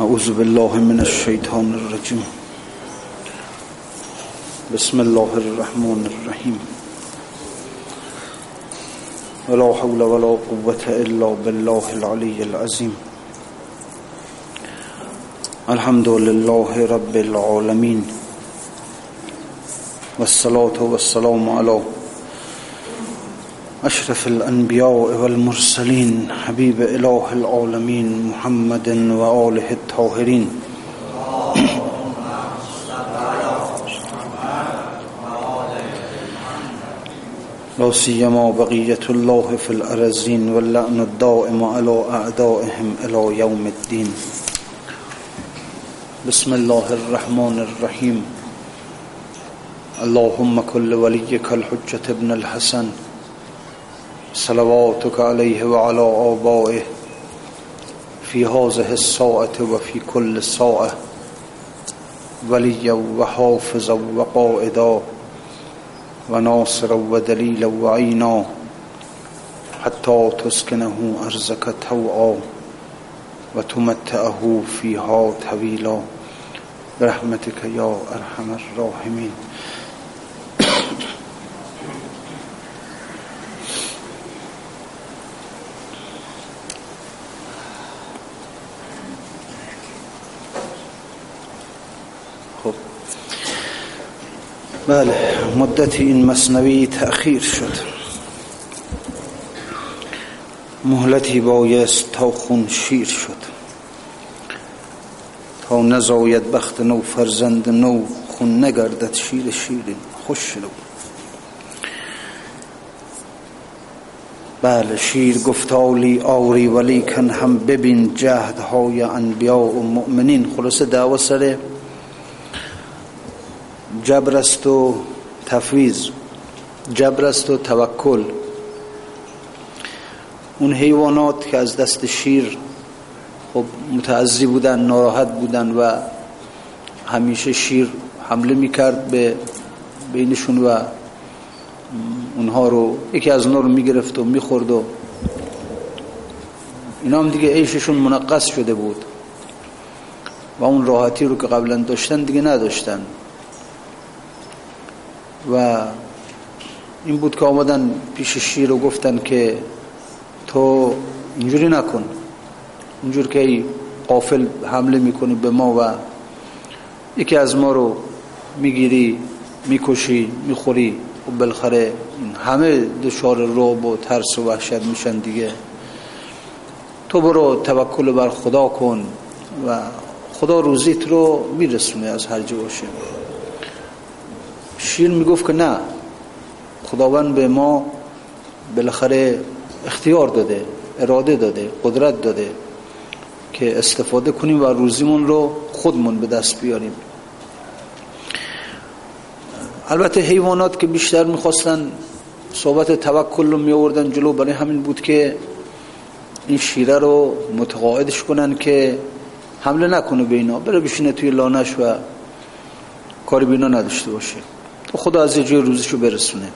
أعوذ بالله من الشيطان الرجيم. بسم الله الرحمن الرحيم. ولا حول ولا قوة إلا بالله العلي العظيم. الحمد لله رب العالمين. والصلاة والسلام على أشرف الأنبياء والمرسلين حبيب إله العالمين محمد وآله الطاهرين. لا سيما بقية الله في الأرزين واللعن الدائم على أعدائهم إلى يوم الدين. بسم الله الرحمن الرحيم. اللهم كل وليك الحجة ابن الحسن. صلواتك عليه وعلى آبائه في هذه الساعة وفي كل ساعة وليا وحافظا وقائدا وناصرا ودليلا وعينا حتى تسكنه أرزك توعا وتمتعه فيها طويلا. برحمتك يا أرحم الراحمين. بله مدتی این مصنوی تأخیر شد. مهلتی بایست تا خون شیر شد. تا نزاید بخت نو فرزند نو خون نگردد شیر شیرین خوش شنو بله شیر گفتالی آوری ولیکن هم ببین جهدهای انبیاء و مؤمنین. خلاصه دعوه سره جبر است و تفویض جبر است و توکل. اون حیوانات که از دست شیر خب متعذی بودن ناراحت بودن و همیشه شیر حمله می‌کرد به بینشون و اونها رو یکی از اونها رو می‌گرفت و می‌خورد و اینا هم دیگه عیششون منقص شده بود و اون راحتی رو که قبلا داشتن دیگه نداشتن. و این بود که آمدن پیش شیر و گفتن که تو اینجوری نکن. اینجور که قافل حمله می‌کنی به ما و یکی از ما رو می‌گیری می‌کشی می‌خوری و بالاخره همه دچار رعب و ترس و وحشت میشن دیگه. تو برو توکل بر خدا کن و خدا روزیت رو میرسونه از هر جا باشه شیر می‌گفت که نه. خداوند به ما بالاخره اختیار داده اراده داده قدرت داده که استفاده کنیم و روزیمون رو خودمون به دست بیاریم. البته حیوانات که بیشتر می‌خواستن صحبت توکل رو میوردن جلو برای همین بود که این شیره رو متقاعدش کنن که حمله نکنه به اینا بره بشینه توی لانش و کاری بینا نداشته باشه. خدا از یه جای روزشو برسونه.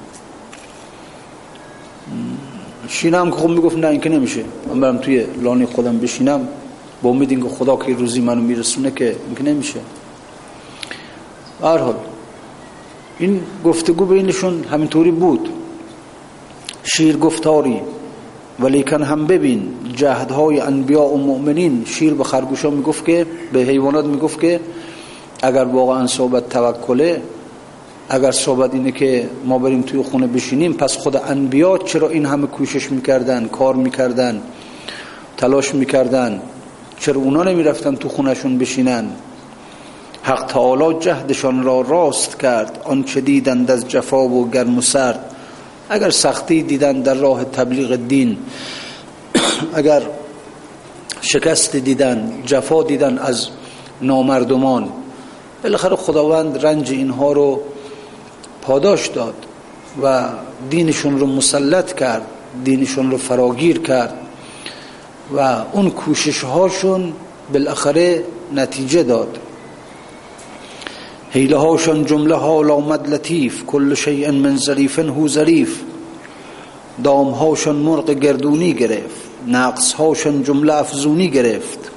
شینم که خب می‌گفت نه این که نمیشه. من برم توی لانه خودم بشینم. با امید اینکه خدا که روزی منو میرسونه که این که نمیشه. هر حال این گفتگو بینشون همینطوری بود. شیر گفتاری ولیکن هم ببین جهدهای انبیاء و مؤمنین. شیر به خرگوشا می‌گفت که به حیوانات می‌گفت که اگر واقعا صحبت توکله اگر صحبت اینه که ما بریم توی خونه بشینیم پس خود انبیا چرا این همه کوشش می‌کردن کار می‌کردن تلاش می‌کردن؟ چرا اونا نمی‌رفتن تو خونشون بشینن؟ حق تعالی جهدشان را راست کرد آنچه دیدند از جفا و گرم و سرد. اگر سختی دیدن در راه تبلیغ دین اگر شکست دیدن جفا دیدن از نامردمان بالاخره خداوند رنج اینها رو پاداش داد و دینشون رو مسلط کرد دینشون رو فراگیر کرد و اون کوشش هاشون بالاخره نتیجه داد. حیله هاشون جمله حال آمد لطیف کل شیء من ظریفن هو ظریف. دام هاشون مرغ گردونی گرفت نقص هاشون جمله افزونی گرفت.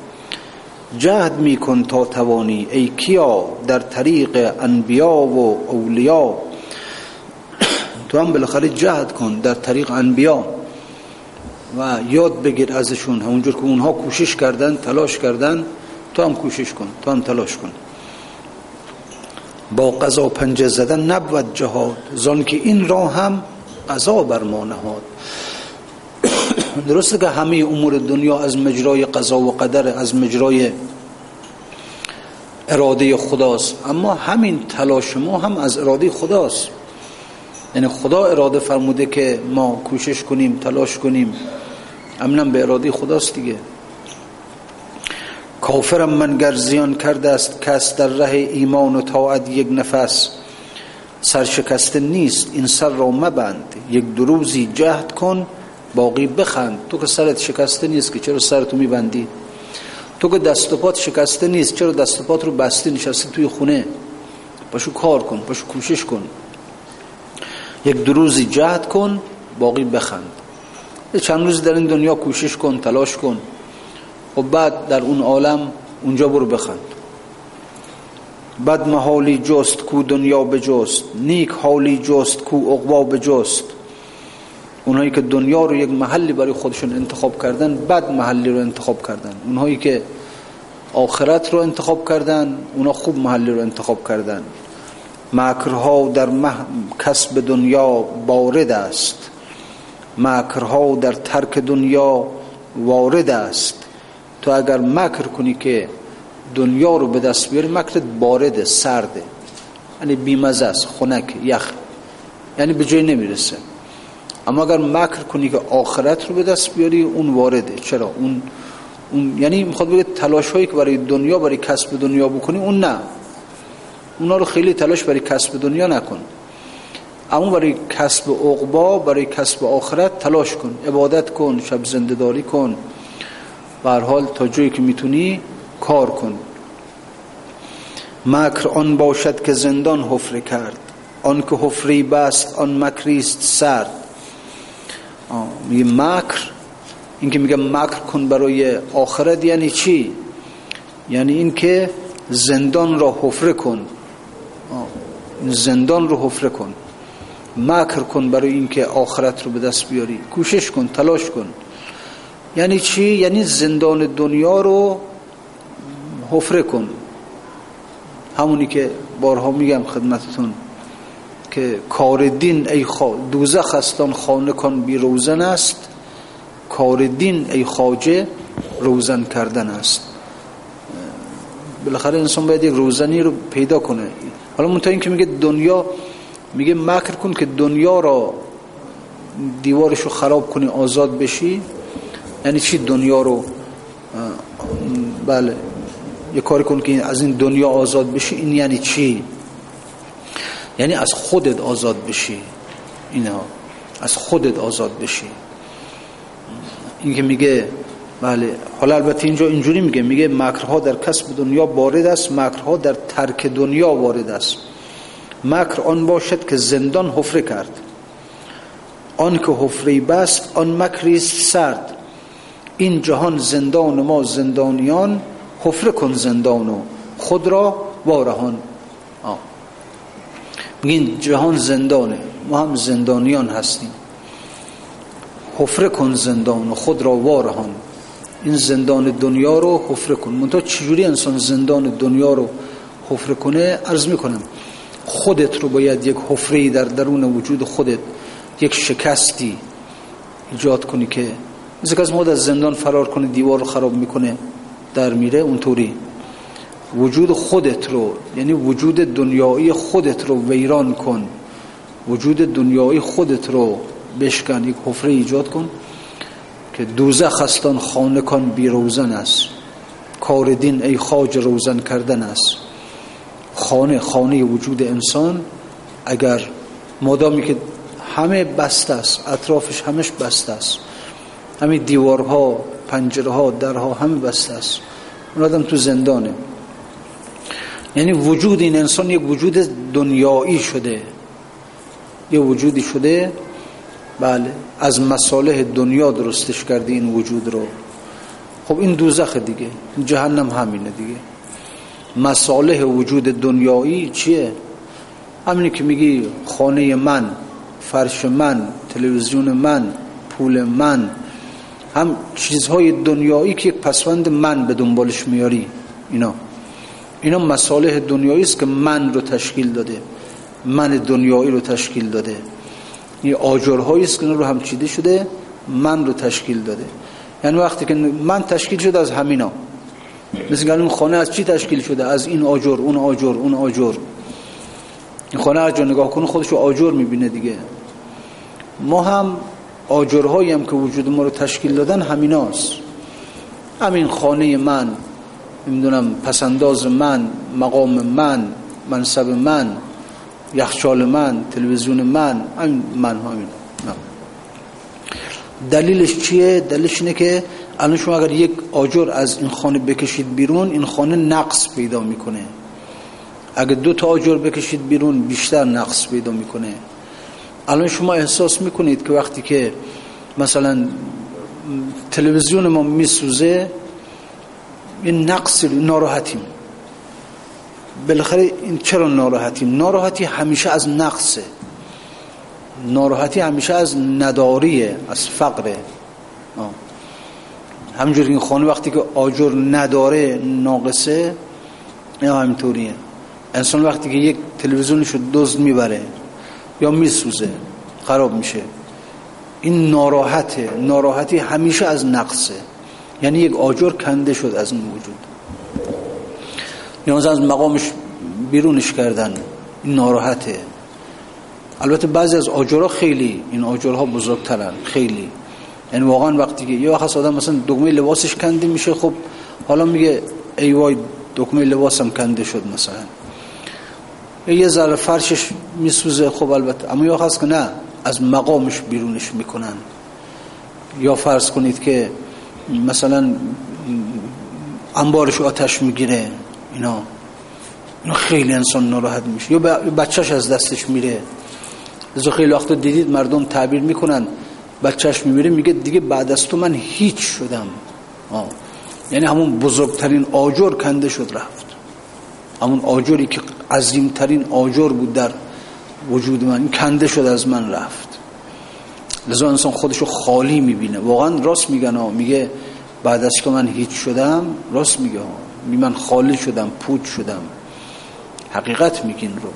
جهد میکن تا توانی ای کیا در طریق انبیا و اولیا. تو هم بالاخره جهد کن در طریق انبیا و یاد بگیر ازشون. همونجور که اونها کوشش کردن تلاش کردن تو هم کوشش کن تو هم تلاش کن. با قضا پنجه زدن نبود جهاد. زان که این راه هم قضا بر ما نهاد. درسته که همه امور دنیا از مجرای قضا و قدر از مجرای اراده خداست. اما همین تلاش ما هم از اراده خداست. یعنی خدا اراده فرموده که ما کوشش کنیم تلاش کنیم. امنم به اراده خداست دیگه. کافرم من گر زیان کرده است کس در ره ایمان و طاعت یک نفس. سرشکسته نیست این سر را مبند. یک دروزی جهد کن باقی بخند. تو که سرت شکسته نیست که چرا سرتو میبندی؟ تو که دست و پات شکسته نیست چرا دست و پات رو بستی نشستی توی خونه؟ پاشو کار کن پاشو کوشش کن. یک دروزی جهد کن باقی بخند. چند روز در این دنیا کوشش کن تلاش کن. و بعد در اون عالم اونجا برو بخند. بد محالی جست کو دنیا بجست نیک حالی جست کو اقوا بجست. اونهایی که دنیا رو یک محلی برای خودشون انتخاب کردن بد محلی رو انتخاب کردن. اونهایی که آخرت رو انتخاب کردن اونا خوب محلی رو انتخاب کردن. مکرها در مح... کسب دنیا بارد است. مکرها در ترک دنیا وارد است. تو اگر مکر کنی که دنیا رو به دست بیاری مکرت بارده سرده یعنی بیمزه است خنک یخ. یعنی به جای نمی‌رسه. اما اگر مکر کنی که آخرت رو به دست بیاری اون وارده چرا؟ اون, اون یعنی می‌خواد بگه تلاش هایی که برای دنیا برای کسب دنیا بکنی اون نه. اونا رو خیلی تلاش برای کسب دنیا نکن. اما برای کسب عقبا برای کسب آخرت تلاش کن. عبادت کن شب زندهداری کن. و حال تا جایی که می‌تونی کار کن. مکر آن باشد که زندان حفره کرد. آن که حفری بست آن مکریست سرد. میگه مکر؟ این که میگه مکر کن برای آخرت یعنی چی؟ یعنی این که زندان را حفره کن. زندان رو حفره کن. مکر کن برای اینکه آخرت رو به دست بیاری. کوشش کن تلاش کن. یعنی چی؟ یعنی زندان دنیا رو حفره کن. همونی که بارها میگم خدمتتون که کار دین ای خوا... دوزخ استان خانه کن بی روزن است. کار دین ای خواجه روزن کردن است. بالاخره انسان باید یک روزنی رو پیدا کنه. حالا منتها این که میگه دنیا میگه مکر کن که دنیا را دیوارش رو خراب کنی آزاد بشی. یعنی چی دنیا رو؟ بله یه کاری کن که از این دنیا آزاد بشی. این یعنی چی؟ یعنی از خودت آزاد بشی. اینا از خودت آزاد بشی. این که میگه بله. حالا البته اینجا اینجوری میگه میگه مکرها در کسب دنیا وارد است مکرها در ترک دنیا وارد است. مکر آن باشد که زندان حفره کرد. آن که حفره بست آن مکری سرد. این جهان زندان ما زندانیان حفره کن زندانو خود را وارهان. میگین جهان زندانه ما هم زندانیان هستیم. حفره کن زندان و خود را وارهان. این زندان دنیا رو حفره کن. منتها چجوری انسان زندان دنیا رو حفره کنه؟ عرض می‌کنم خودت رو باید یک حفره در درون وجود خودت یک شکستی ایجاد کنی که مثل از مود از زندان فرار کنه دیوار رو خراب می‌کنه در میره اونطوری. وجود خودت رو یعنی وجود دنیایی خودت رو ویران کن. وجود دنیایی خودت رو بشکن یک حفره ایجاد کن. که دوزخ هستان خانه کن بی روزن است. کار دین ای خاج روزن کردن است. خانه خانه وجود انسان اگر مادامی که همه بسته است اطرافش همش بسته است. همه دیوارها پنجره ها درها همه بسته است. اون آدم تو زندانه. یعنی وجود این انسان یک وجود دنیایی شده. یه وجودی شده بله از مصالح دنیا درستش کردی این وجود رو. خب این دوزخ دیگه جهنم همینه دیگه. مصالح وجود دنیایی چیه؟ همینی که میگی خانه من فرش من تلویزیون من پول من هم چیزهای دنیایی که یک پسوند من به دنبالش میاری اینا. اینا مصالح دنیایی است که من رو تشکیل داده من دنیایی رو تشکیل داده. این آجرهایی است که رو هم چیده شده من رو تشکیل داده. یعنی وقتی که من تشکیل شده از همینا. مثل اون خانه از چی تشکیل شده؟ از این آجر اون آجر اون آجر. این خانه هر جا نگاه کنه خودش رو آجر می‌بینه دیگه. ما هم آجرهایی هم که وجود ما رو تشکیل دادن همیناست. همین خانه من نمی‌دونم پسنداز من مقام من منصب من یخچال من تلویزیون من من همین. دلیلش چیه؟ دلیلش اینه که الان شما اگر یک آجر از این خانه بکشید بیرون این خانه نقص پیدا می‌کنه. اگر دو تا آجر بکشید بیرون بیشتر نقص پیدا می‌کنه. الان شما احساس می‌کنید که وقتی که مثلا تلویزیون ما میسوزه این نقص ناراحتیم. بالاخره این چرا ناراحتیم ناراحتی همیشه از نقصه. ناراحتی همیشه از نداریه از فقره. همینجور این خانه وقتی که آجر نداره ناقصه یا همینطوریه. انسان وقتی که یک تلویزیونشو دزد می‌بره یا میسوزه خراب میشه. این ناراحته. ناراحتی همیشه از نقصه. یعنی یک آجر کنده شد از این وجود. نیاز از مقامش بیرونش کردن. این ناراحته. البته بعضی از آجرها خیلی این آجرها بزرگترن خیلی. یعنی واقعا وقتی که یه وقت آدم مثلا دکمه لباسش کنده میشه خب حالا میگه ای وای دکمه لباسم کنده شد مثلا. یه ذره فرشش میسوزه خب البته. اما یا هست که نه از مقامش بیرونش می‌کنن. یا فرض کنید که مثلا انبارش آتش می‌گیره. اینا اینا خیلی انسان ناراحت میشه. یا بچهش از دستش میره. از خیلی وقت دیدید مردم تعبیر می‌کنن بچهش میمیره میگه دیگه بعد از تو من هیچ شدم. آه. یعنی همون بزرگترین آجر کنده شد رفت. همون آجری که عظیمترین آجر بود در وجود من کنده شد از من رفت. لذا انسان خودشو خالی می‌بینه. واقعا راست میگن میگه بعد از که من هیچ شدم راست میگه می من خالی شدم پوچ شدم. حقیقت میگین رو.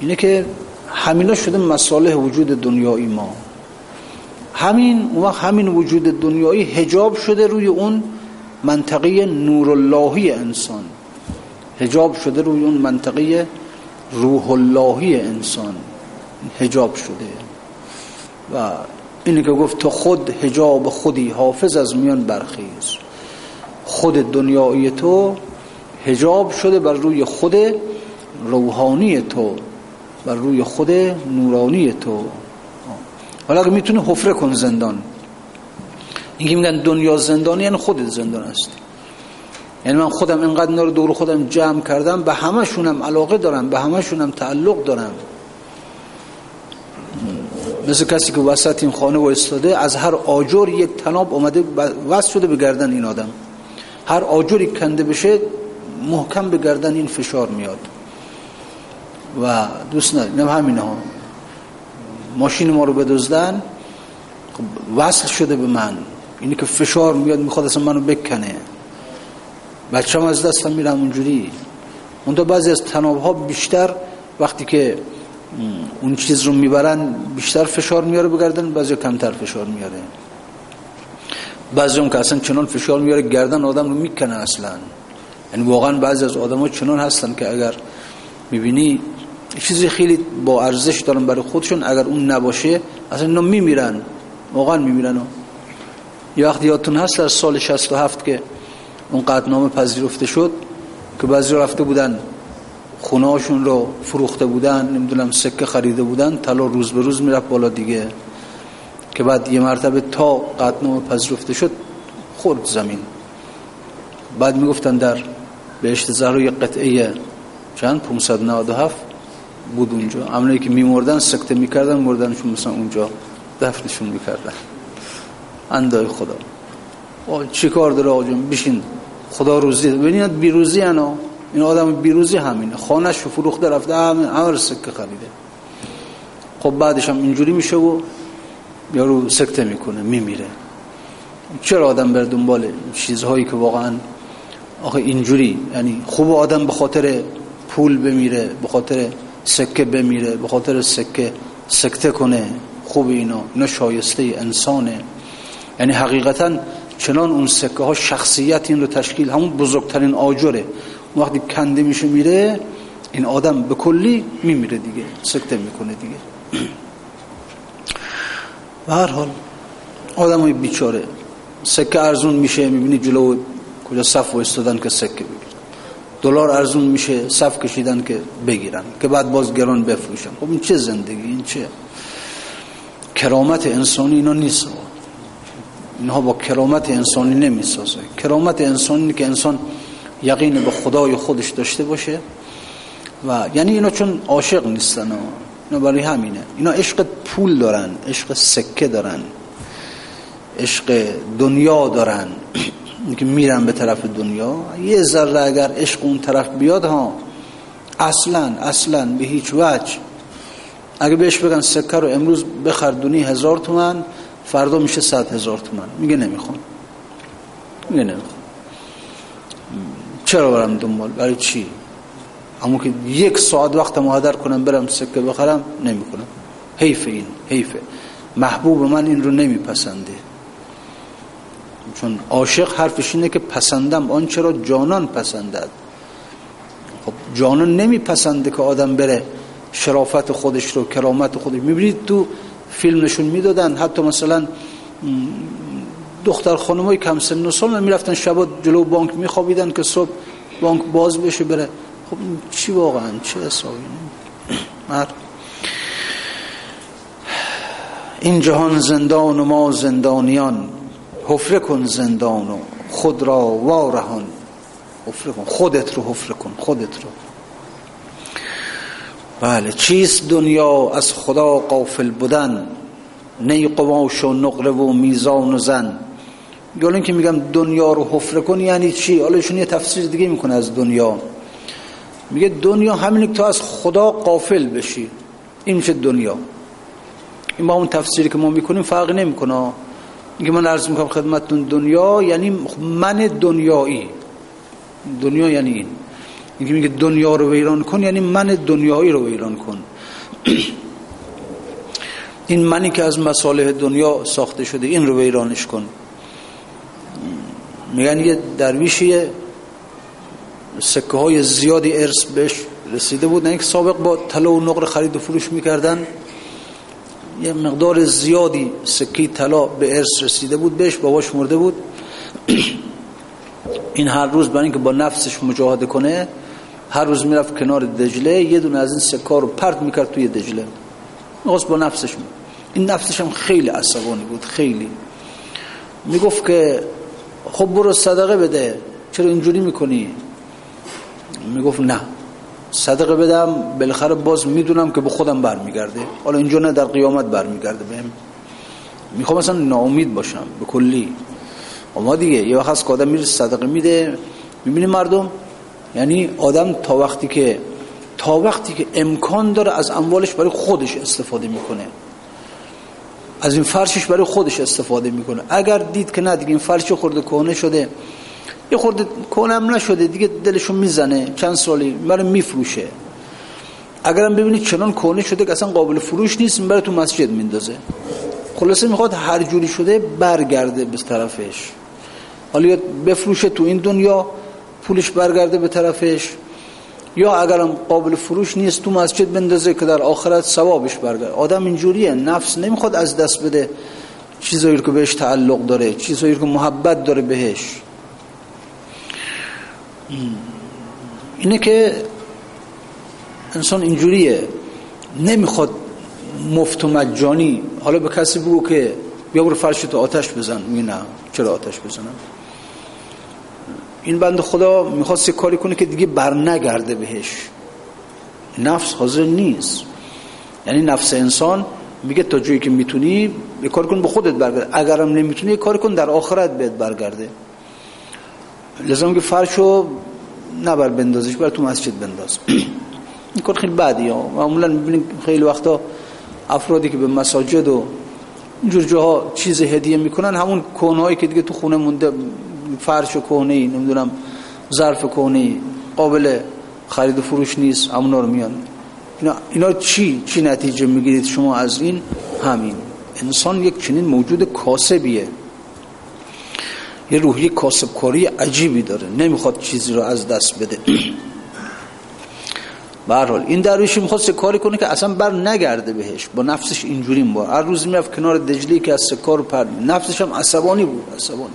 اینه که همینا شده مصالح وجود دنیایی ما. همین اون همین وجود دنیایی هجاب شده روی اون منطقه نور اللهی انسان. هجاب شده روی اون منطقه روح اللهی انسان. هجاب شده. و اینی که گفت تو خود هجاب خودی حافظ از میان برخیز. خود دنیای تو هجاب شده بر روی خود روحانی تو بر روی خود نورانی تو. حالا اگه می‌تونه حفره کن زندان. اینکه میگن دنیا زندانی یعنی خودت زندان است. یعنی من خودم اینقدر اینا رو دور خودم جمع کردم به همشونم علاقه دارم به همشونم تعلق دارم. مثل کسی که وسط این خانه و استاده از هر آجر یک تناب اومده وصل شده به گردن این آدم. هر آجری کنده بشه محکم به گردن این فشار میاد. و دوست نه همینه ها. ماشین ما رو بدزدن خب وصل شده به من. اینی که فشار میاد می‌خواد اصلا منو بکنه. بچه هم از دستم میرم اونجوری. اون بعضی از تناب ها بیشتر وقتی که اون چیز رو می‌برن بیشتر فشار میاره بگردن بعضی کمتر فشار میاره. بعضی هم که اصلا چنان فشار میاره گردن آدم رو می‌کنه اصلا. یعنی واقعا بعضی از آدم ها چنان هستن که اگر می‌بینی چیزی خیلی با ارزش دارن برای خودشون اگر اون نباشه اصلا اینا میمیرن. واقعا میمیرن. یه وقت یادتون هست در سال 67 که اون قدنامه پذیرفته شد که بعضی رفته بودن خونهاشون رو فروخته بودن نمی‌دونم سکه خریده بودن طلا روز به روز می‌رفت بالا دیگه. که بعد یه مرتبه تا قدنامه پذیرفته شد خورد زمین. بعد می‌گفتن در بهشت زهرا یه قطعه چند؟ 597 بود اونجا. امنایی که میمردن سکته می‌کردن مردنشون مثلا اونجا دفنشون می‌کردن. اندای خدا. چی کار داره آقا بشین. خدا روزی. ببینید بیروزی انا این آدم بیروزی همینه. خانهش رو فروخته رفته همین همه سکه خریده. خب بعدش هم اینجوری میشه و یارو سکته می‌کنه میمیره. چرا آدم بر دنبال چیزهایی که واقعا آخه اینجوری یعنی خوب آدم به خاطر پول بمیره به خاطر سکه بمیره به خاطر سکه سکته کنه خوب اینا اینا شایسته انسانه. یعنی حقیقتا چنان اون سکه ها شخصیت این رو تشکیل همون بزرگترین آجره. وقتی کنده میشه میره این آدم به کلی میمیره دیگه سکته می‌کنه دیگه. و هر حال آدم های بیچاره سکه ارزون میشه می‌بینی جلو کجا صف و استادن که سکه بگیرن دلار ارزون میشه صف کشیدن که بگیرن که بعد باز گران بفروشن. خب این چه زندگی؟ این چه؟ کرامت انسانی اینا نیست. اینها با کرامت انسانی نمی‌سازه. کرامت انسانی که انسان یقین به خدای خودش داشته باشه و یعنی اینا چون عاشق نیستن. اینا برای همینه. اینا عشق پول دارن عشق سکه دارن عشق دنیا دارن. که میرن به طرف دنیا یه ذره اگر عشق اون طرف بیاد ها اصلا اصلا به هیچ وجه. اگه بهش بگن سکه رو امروز بخر دونی هزار تومن فردا میشه صد هزار تومن. میگه نمی‌خوام. میگه نمی‌خوام. چرا برم دنبال؟ برای چی؟ همون که یک ساعت وقت مهدر کنم برم سکه بخرم نمی‌کنم. حیف این حیفه محبوب من این رو نمیپسنده. چون عاشق حرفش اینه که پسندم. آنچه را جانان پسندد؟ خب جانان نمیپسنده که آدم بره شرافت خودش رو کرامت خودش. می‌بینید تو فیلم نشون می‌دادن حتی مثلا دختر های کم سن و سال می‌رفتن شبا جلو بانک میخوابیدن که صبح بانک باز بشه بره. خب چی واقعا؟ چه حسابی؟ مر این جهان زندان و ما زندانیان حفره کن زندان و خود را وارهان. حفره کن خودت رو حفره کن خودت رو. بله چیست دنیا از خدا قافل بودن؟ نی قماش و نقره و میزان و زن. یعنی که میگم دنیا رو حفره کن یعنی چی؟ حالا یه تفسیر دیگه می‌کنه از دنیا. میگه دنیا همین که تو از خدا قافل بشی. این میشه دنیا. این با اون تفسیری که ما می‌کنیم فرق نمی‌کنه. میگه من عرض می‌کنم خدمتتون دنیا یعنی من دنیایی. دنیا یعنی این. میگه میگه دنیا رو ویران کن یعنی من دنیایی رو ویران کن. این منی که از مصالح دنیا ساخته شده این رو ویرانش کن. میگن یه درویشی سکه های زیادی ارث بهش رسیده بود نه سابق با طلا و نقره خرید و فروش می‌کردن. یه مقدار زیادی سکه طلا به ارث رسیده بود بهش باباش مرده بود. این هر روز برای اینکه با نفسش مجاهده کنه هر روز می‌رفت کنار دجله یه دونه از این سکه رو پرت می‌کرد توی دجله. می‌خواست با نفسش می. این نفسش هم خیلی عصبانی بود خیلی. می‌گفت که خب برو صدقه بده چرا اینجوری می‌کنی؟ می‌گفت نه. صدقه بدم بالاخره باز می‌دونم که به خودم برمیگرده. حالا اینجا نه در قیامت برمیگرده. بهم می‌خوام مثلا ناامید باشم به کلی. اما دیگه یه وقت از آدم میره صدقه میده می‌بینی مردم یعنی آدم تا وقتی که تا وقتی که امکان داره از اموالش برای خودش استفاده می‌کنه. از این فرشش برای خودش استفاده می‌کنه. اگر دید که نه دیگه این فرش خورده کهنه شده. یه خورده کهنه نشده دیگه دلشو می‌زنه چند سالی برای میفروشه. اگرم ببینید چنان کهنه شده که اصلا قابل فروش نیست برای تو مسجد میندازه. خلاصه می‌خواد هر جوری شده برگرده به طرفش. حالا بفروشه تو این دنیا پولش برگرده به طرفش. یا اگرم قابل فروش نیست تو مسجد بندازه که در آخرت ثوابش برگرده آدم اینجوریه نفس نمی‌خواد از دست بده چیزایی که بهش تعلق داره چیزایی که محبت داره بهش. اینه که انسان اینجوریه. نمی‌خواد مفت و مجانی. حالا به کسی بگو که بیا برو فرش تو آتش بزن. می نه. چرا آتش بزنم؟ این بند خدا می‌خواست کاری کنه که دیگه بر نگرده بهش. نفس حاضر نیست. یعنی نفس انسان میگه تا جایی که می‌تونی یه کار کن به خودت برگرد اگرم نمی‌تونی یه کار کن در آخرت بهت برگرده. لازم که فرشو نبر بندازش بر تو مسجد بنداز. این کار خیلی بدی ها معمولا می‌بینیم خیلی وقتا افرادی که به مساجد و اینجور جاها چیز هدیه می‌کنن همون کونهایی که دیگه تو خونه مونده فرش و کهنه نمی‌دونم ظرف کهنه قابل خرید و فروش نیست همونا رو میان. اینا, اینا چی؟ چی نتیجه می‌گیرید شما از این؟ همین. انسان یک چنین موجود کاسبیه. یه روحی کاسبکاری عجیبی داره. نمی‌خواد چیزی رو از دست بده. به حال این درویشی می‌خواد کاری کنه که اصلا بر نگرده بهش. با نفسش اینجوری با هر روز می‌رفت کنار دجلی که از سکار پر نفسش هم عصبانی بود عصبانی.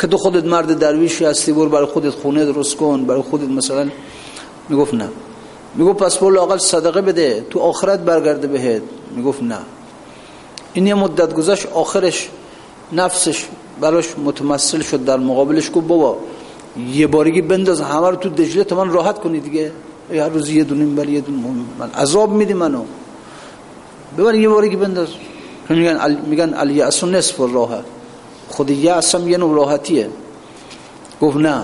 که تو خودت مرد درویشی هستی برو برای خودت خونه درست کن. برای خودت مثلا می‌گفت نه. می‌گفت پس برو لاقل صدقه بده. تو آخرت برگرده بهت. می‌گفت نه. این یه مدت گذشت آخرش نفسش براش متمثل شد در مقابلش گفت بابا یه بارگی بنداز همه رو تو دجله تا من راحت کنی دیگه. هر روز یه دونه بر یه دونه من عذاب میدی منو. ببر یه بارگی بنداز. میگن میگن علی اصلا نصف راه خود یه هم یه نوع راحتیه. گفت نه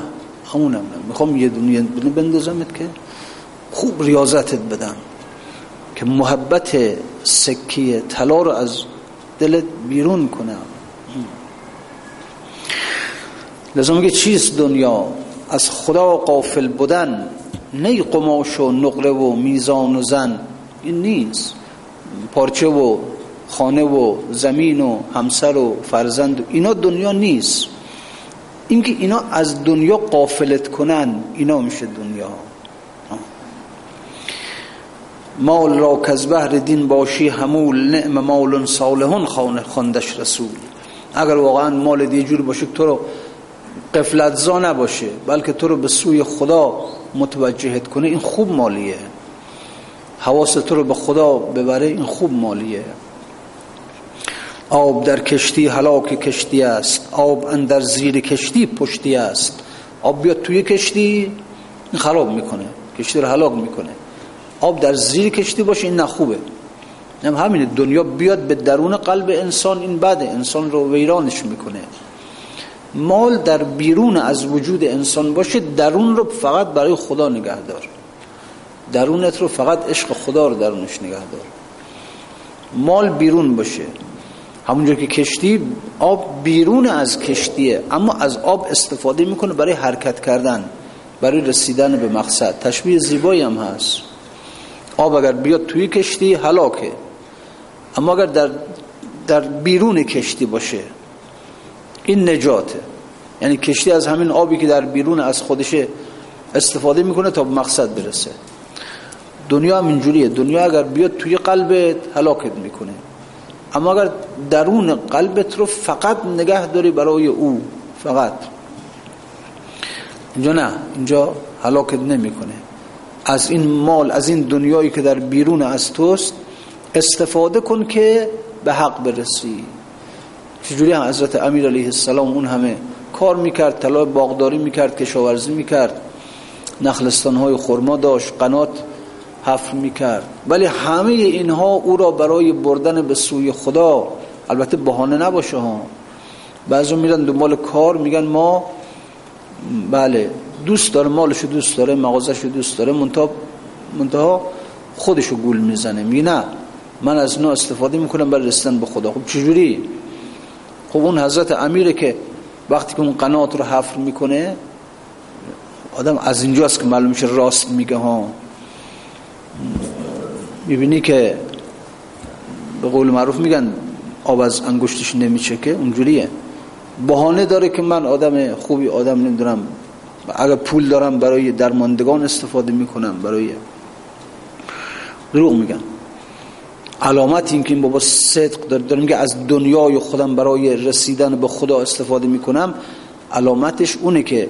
همونم می‌خوام یه دونه بندازمت که خوب ریاضتت بدم. که محبت سکیه طلا رو از دلت بیرون کنم. لازم میگه چیست دنیا از خدا قافل بودن نی قماش و نقره و میزان و زن این نیست. پارچه و خانه و زمین و همسر و فرزند اینا دنیا نیست. اینکه اینا از دنیا قافلت کنن اینا میشه دنیا. مال را که از بهر دین باشی همول نعم مال صالحون خاندش رسول. اگر واقعا مال دیگه جور باشه تو رو قفلتزا نباشه بلکه تو رو به سوی خدا متوجهت کنه این خوب مالیه. حواس تو رو به خدا ببره این خوب مالیه. آب در کشتی هلاک کشتی است آب اندر زیر کشتی پشتی است. آب بیاد توی کشتی این خراب می‌کنه کشتی رو هلاک می‌کنه. آب در زیر کشتی باشه این نخوبه هم همینه دنیا بیاد به درون قلب انسان این بده انسان رو ویرانش می‌کنه. مال در بیرون از وجود انسان باشه درون رو فقط برای خدا نگه دار. درونت رو فقط عشق خدا رو درونش نگه دار. مال بیرون باشه. همونجور که کشتی آب بیرون از کشتیه اما از آب استفاده می‌کنه برای حرکت کردن برای رسیدن به مقصد. تشبیه زیبایی هم هست. آب اگر بیاد توی کشتی هلاکه. اما اگر در, در بیرون کشتی باشه این نجاته یعنی کشتی از همین آبی که در بیرون از خودش استفاده می‌کنه تا مقصد برسه. دنیا هم اینجوریه. دنیا اگر بیاد توی قلبت هلاکت می‌کنه. اما اگر درون قلبت رو فقط نگه داری برای او فقط. اینجا نه. اینجا هلاکت نمی‌کنه. از این مال از این دنیایی که در بیرون از توست استفاده کن که به حق برسی. چجوری هم حضرت امیر علیه السلام اون همه کار می‌کرد طلای باغداری می‌کرد کشاورزی می‌کرد نخلستان های خرما داشت قنات حفر می‌کرد. ولی همه اینها او را برای بردن به سوی خدا البته بهانه نباشه ها. بعضی میرن دنبال کار میگن ما بله دوست داره مالشو دوست داره مغازشو دوست داره منتها منتها خودشو گول می‌زنه میگه نه من از نو استفاده می‌کنم برای رسیدن به خدا. خب چجوری؟ خب اون حضرت امیره که وقتی که اون قنات رو حفر می‌کنه آدم از اینجاست که معلوم میشه راست میگه ها. می‌بینی که به قول معروف میگن آب از انگشتش نمیچکه. اونجوریه. بهانه داره که من آدم خوبی آدم نمی‌دونم اگر پول دارم برای درماندگان استفاده می‌کنم برای دروغ میگن. علامت این که این بابا صدق داره داره میگه از دنیای خودم برای رسیدن به خدا استفاده می‌کنم. علامتش اونه که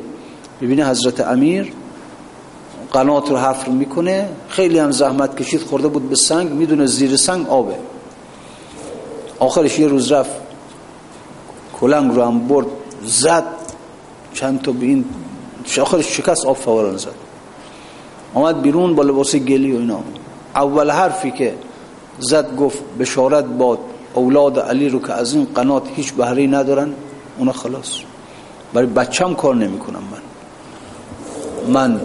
ببینه حضرت امیر قنات رو حفر می‌کنه خیلی هم زحمت کشید خورده بود به سنگ می‌دونه زیر سنگ آبه. آخرش یه روز رفت کلنگ رو هم برد زد چند تا به این آخرش شکست آب فوران زد. آمد بیرون با لباس گلی و اینا. اول حرفی که زد گفت بشارت باد اولاد علی رو که از این قنات هیچ بهره ندارن اونا خلاص. برای بچم کار نمی‌کنم من. من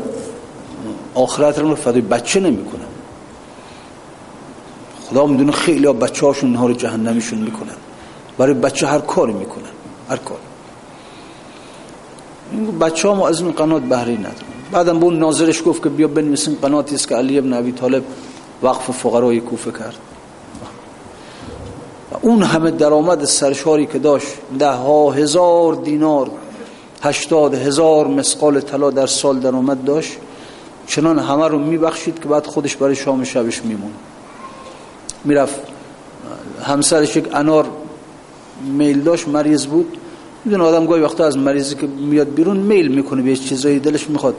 آخرت رو فدای بچه نمی‌کنم. خدا می‌دونه خیلی ها بچه هاشون اینها رو جهنمیشون می‌کنن. برای بچه هر کاری می‌کنن هر کار بچه ها از این قنات بهره ندارن. بعدم به اون ناظرش گفت که بیا بنویسین قناتی است که علی ابن ابی طالب وقف فقرای کوفه کرد. اون همه درآمد سرشاری که داشت ده ها هزار دینار هشتاد هزار مسقال طلا در سال درآمد داشت. چنان همه رو میبخشید که بعد خودش برای شام شبش میمون می‌رفت. همسرش یک انار میل داشت مریض بود. می‌دونه آدم گاهی وقتا از مریضی که میاد بیرون میل می‌کنه به چیزایی دلش می‌خواد.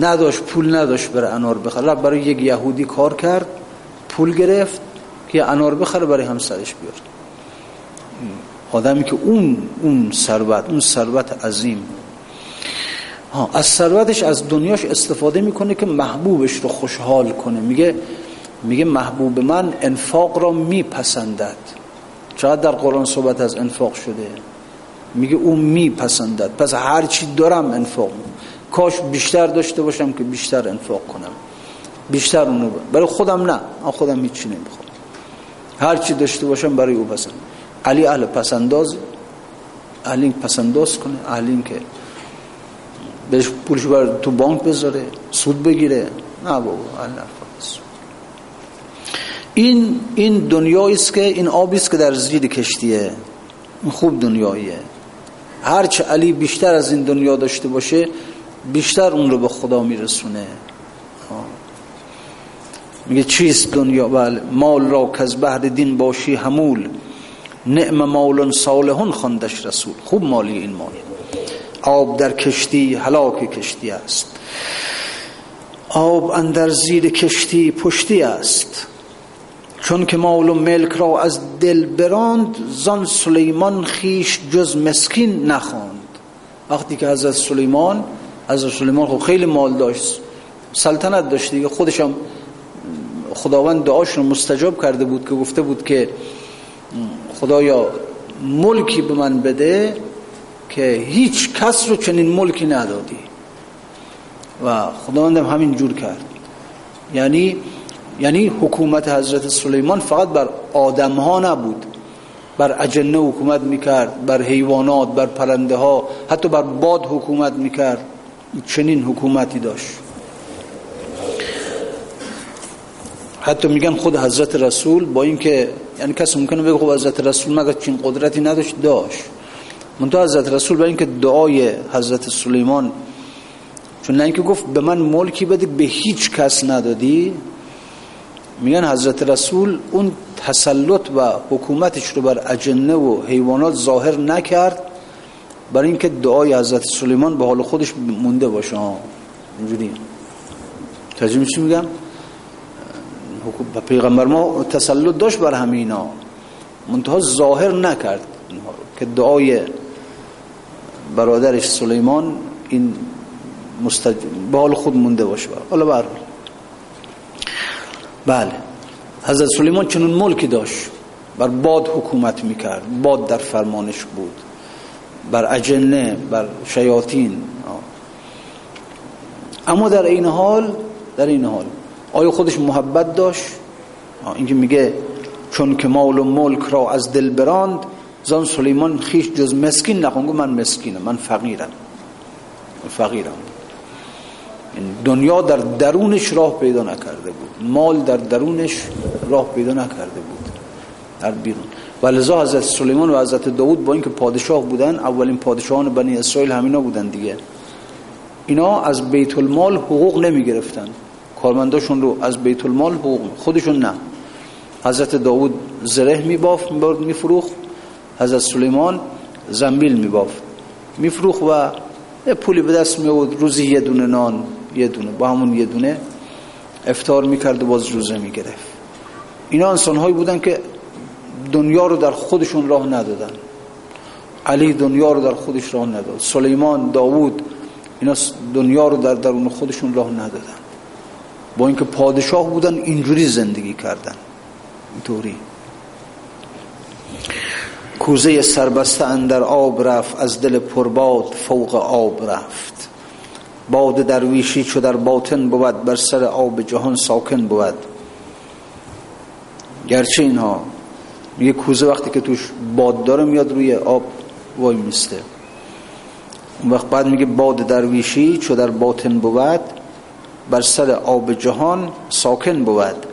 نداشت پول نداشت بره انار بخره. برای یک یهودی کار کرد پول گرفت که انار بخره برای همسرش بیار آدمی که اون اون ثروت اون ثروت عظیم. ها از ثروتش از دنیاش استفاده می‌کنه که محبوبش رو خوشحال کنه. میگه میگه محبوب من انفاق را میپسندد. چقدر در قرآن صحبت از انفاق شده؟ میگه او میپسندد. پس هر چی دارم انفاق کاش بیشتر داشته باشم که بیشتر انفاق کنم. بیشتر اونو برای خودم نه. من خودم هیچی نمی‌خوام. هر چی داشته باشم برای او پسند. علی اهل پسنداز اهل پسنداز کنه. اهل که بهش پولش بر تو بانک بذاره سود بگیره. نه بابا الله این این دنیایی است که این آبی است که در زیر کشتیه. این خوب دنیاییه. هرچه علی بیشتر از این دنیا داشته باشه بیشتر اون رو به خدا میرسونه. میگه چیست دنیا؟ بله مال را که از بهر دین باشی همول نعم مال صالحون خواندش رسول. خوب مالی این مال. آب در کشتی هلاک کشتی است. آب اندر زیر کشتی پشتی است. چون که مال و ملک را از دل براند زان سلیمان خیش جز مسکین نخواند. وقتی که حضرت سلیمان حضرت سلیمان خب خیلی مال داشت. سلطنت داشت دیگه. خودش خداوند دعاش رو مستجاب کرده بود که گفته بود که خدایا ملکی به من بده که هیچ کس رو چنین ملکی ندادی. و خداوندم همین جور کرد. یعنی یعنی حکومت حضرت سلیمان فقط بر آدم ها نبود. بر اجنه حکومت می‌کرد بر حیوانات بر پرنده ها حتی بر باد حکومت می‌کرد. چنین حکومتی داشت. حتی میگن خود حضرت رسول با اینکه یعنی کسی ممکنه بگه خب حضرت رسول مگر چین قدرتی نداشت؟ داشت. منتها حضرت رسول با اینکه دعای حضرت سلیمان چون نه اینکه گفت به من ملکی بده به هیچ کس ندادی میگن حضرت رسول اون تسلط و حکومتش رو بر اجنه و حیوانات ظاهر نکرد. برای اینکه دعای حضرت سلیمان به حال خودش مونده باشه. اینجوری ترجمه چی میگم؟ پیغمبر ما تسلط داشت بر همینا. منتها ظاهر نکرد که دعای برادرش سلیمان این مستج... به حال خود مونده باشه. حالا برحال بله. حضرت سلیمان چنون ملکی داشت. بر باد حکومت می‌کرد. باد در فرمانش بود. بر اجنه بر شیاطین. اما در این حال در این حال آیا خودش محبت داشت؟ اینکه میگه چون که مال و ملک را از دل براند زان سلیمان خیش جز مسکین نخون من مسکینم من فقیرم. فقیرم. دنیا در درونش راه پیدا نکرده بود. مال در درونش راه پیدا نکرده بود. در بیرون. و لذا حضرت سلیمان و حضرت داود با اینکه پادشاه بودن اولین پادشاهان بنی اسرائیل همینا بودن دیگه. اینا از بیت المال حقوق نمی گرفتن کارمنداشون رو از بیت المال حقوق خودشون نه. حضرت داود زره می باف می فروخ حضرت سلیمان زنبیل می باف می فروخ و پولی به دست می روزی یه دونه نان یه دونه با همون یه دونه افتار می‌کرد و باز روزه می‌گرفت. اینا انسان هایی بودن که دنیا رو در خودشون راه ندادن. علی دنیا رو در خودش راه نداد. سلیمان داوود اینا دنیا رو در درون خودشون راه ندادن. با اینکه پادشاه بودن اینجوری زندگی کردن. اینطوری. کوزه سربسته اندر آب رفت از دل پرباد فوق آب رفت. باد درویشی چو در باطن بود بر سر آب جهان ساکن بود. گرچه اینها یه کوزه وقتی که توش باد داره میاد روی آب وای میسته. اون وقت بعد میگه باد درویشی چو در باطن بود بر سر آب جهان ساکن بود.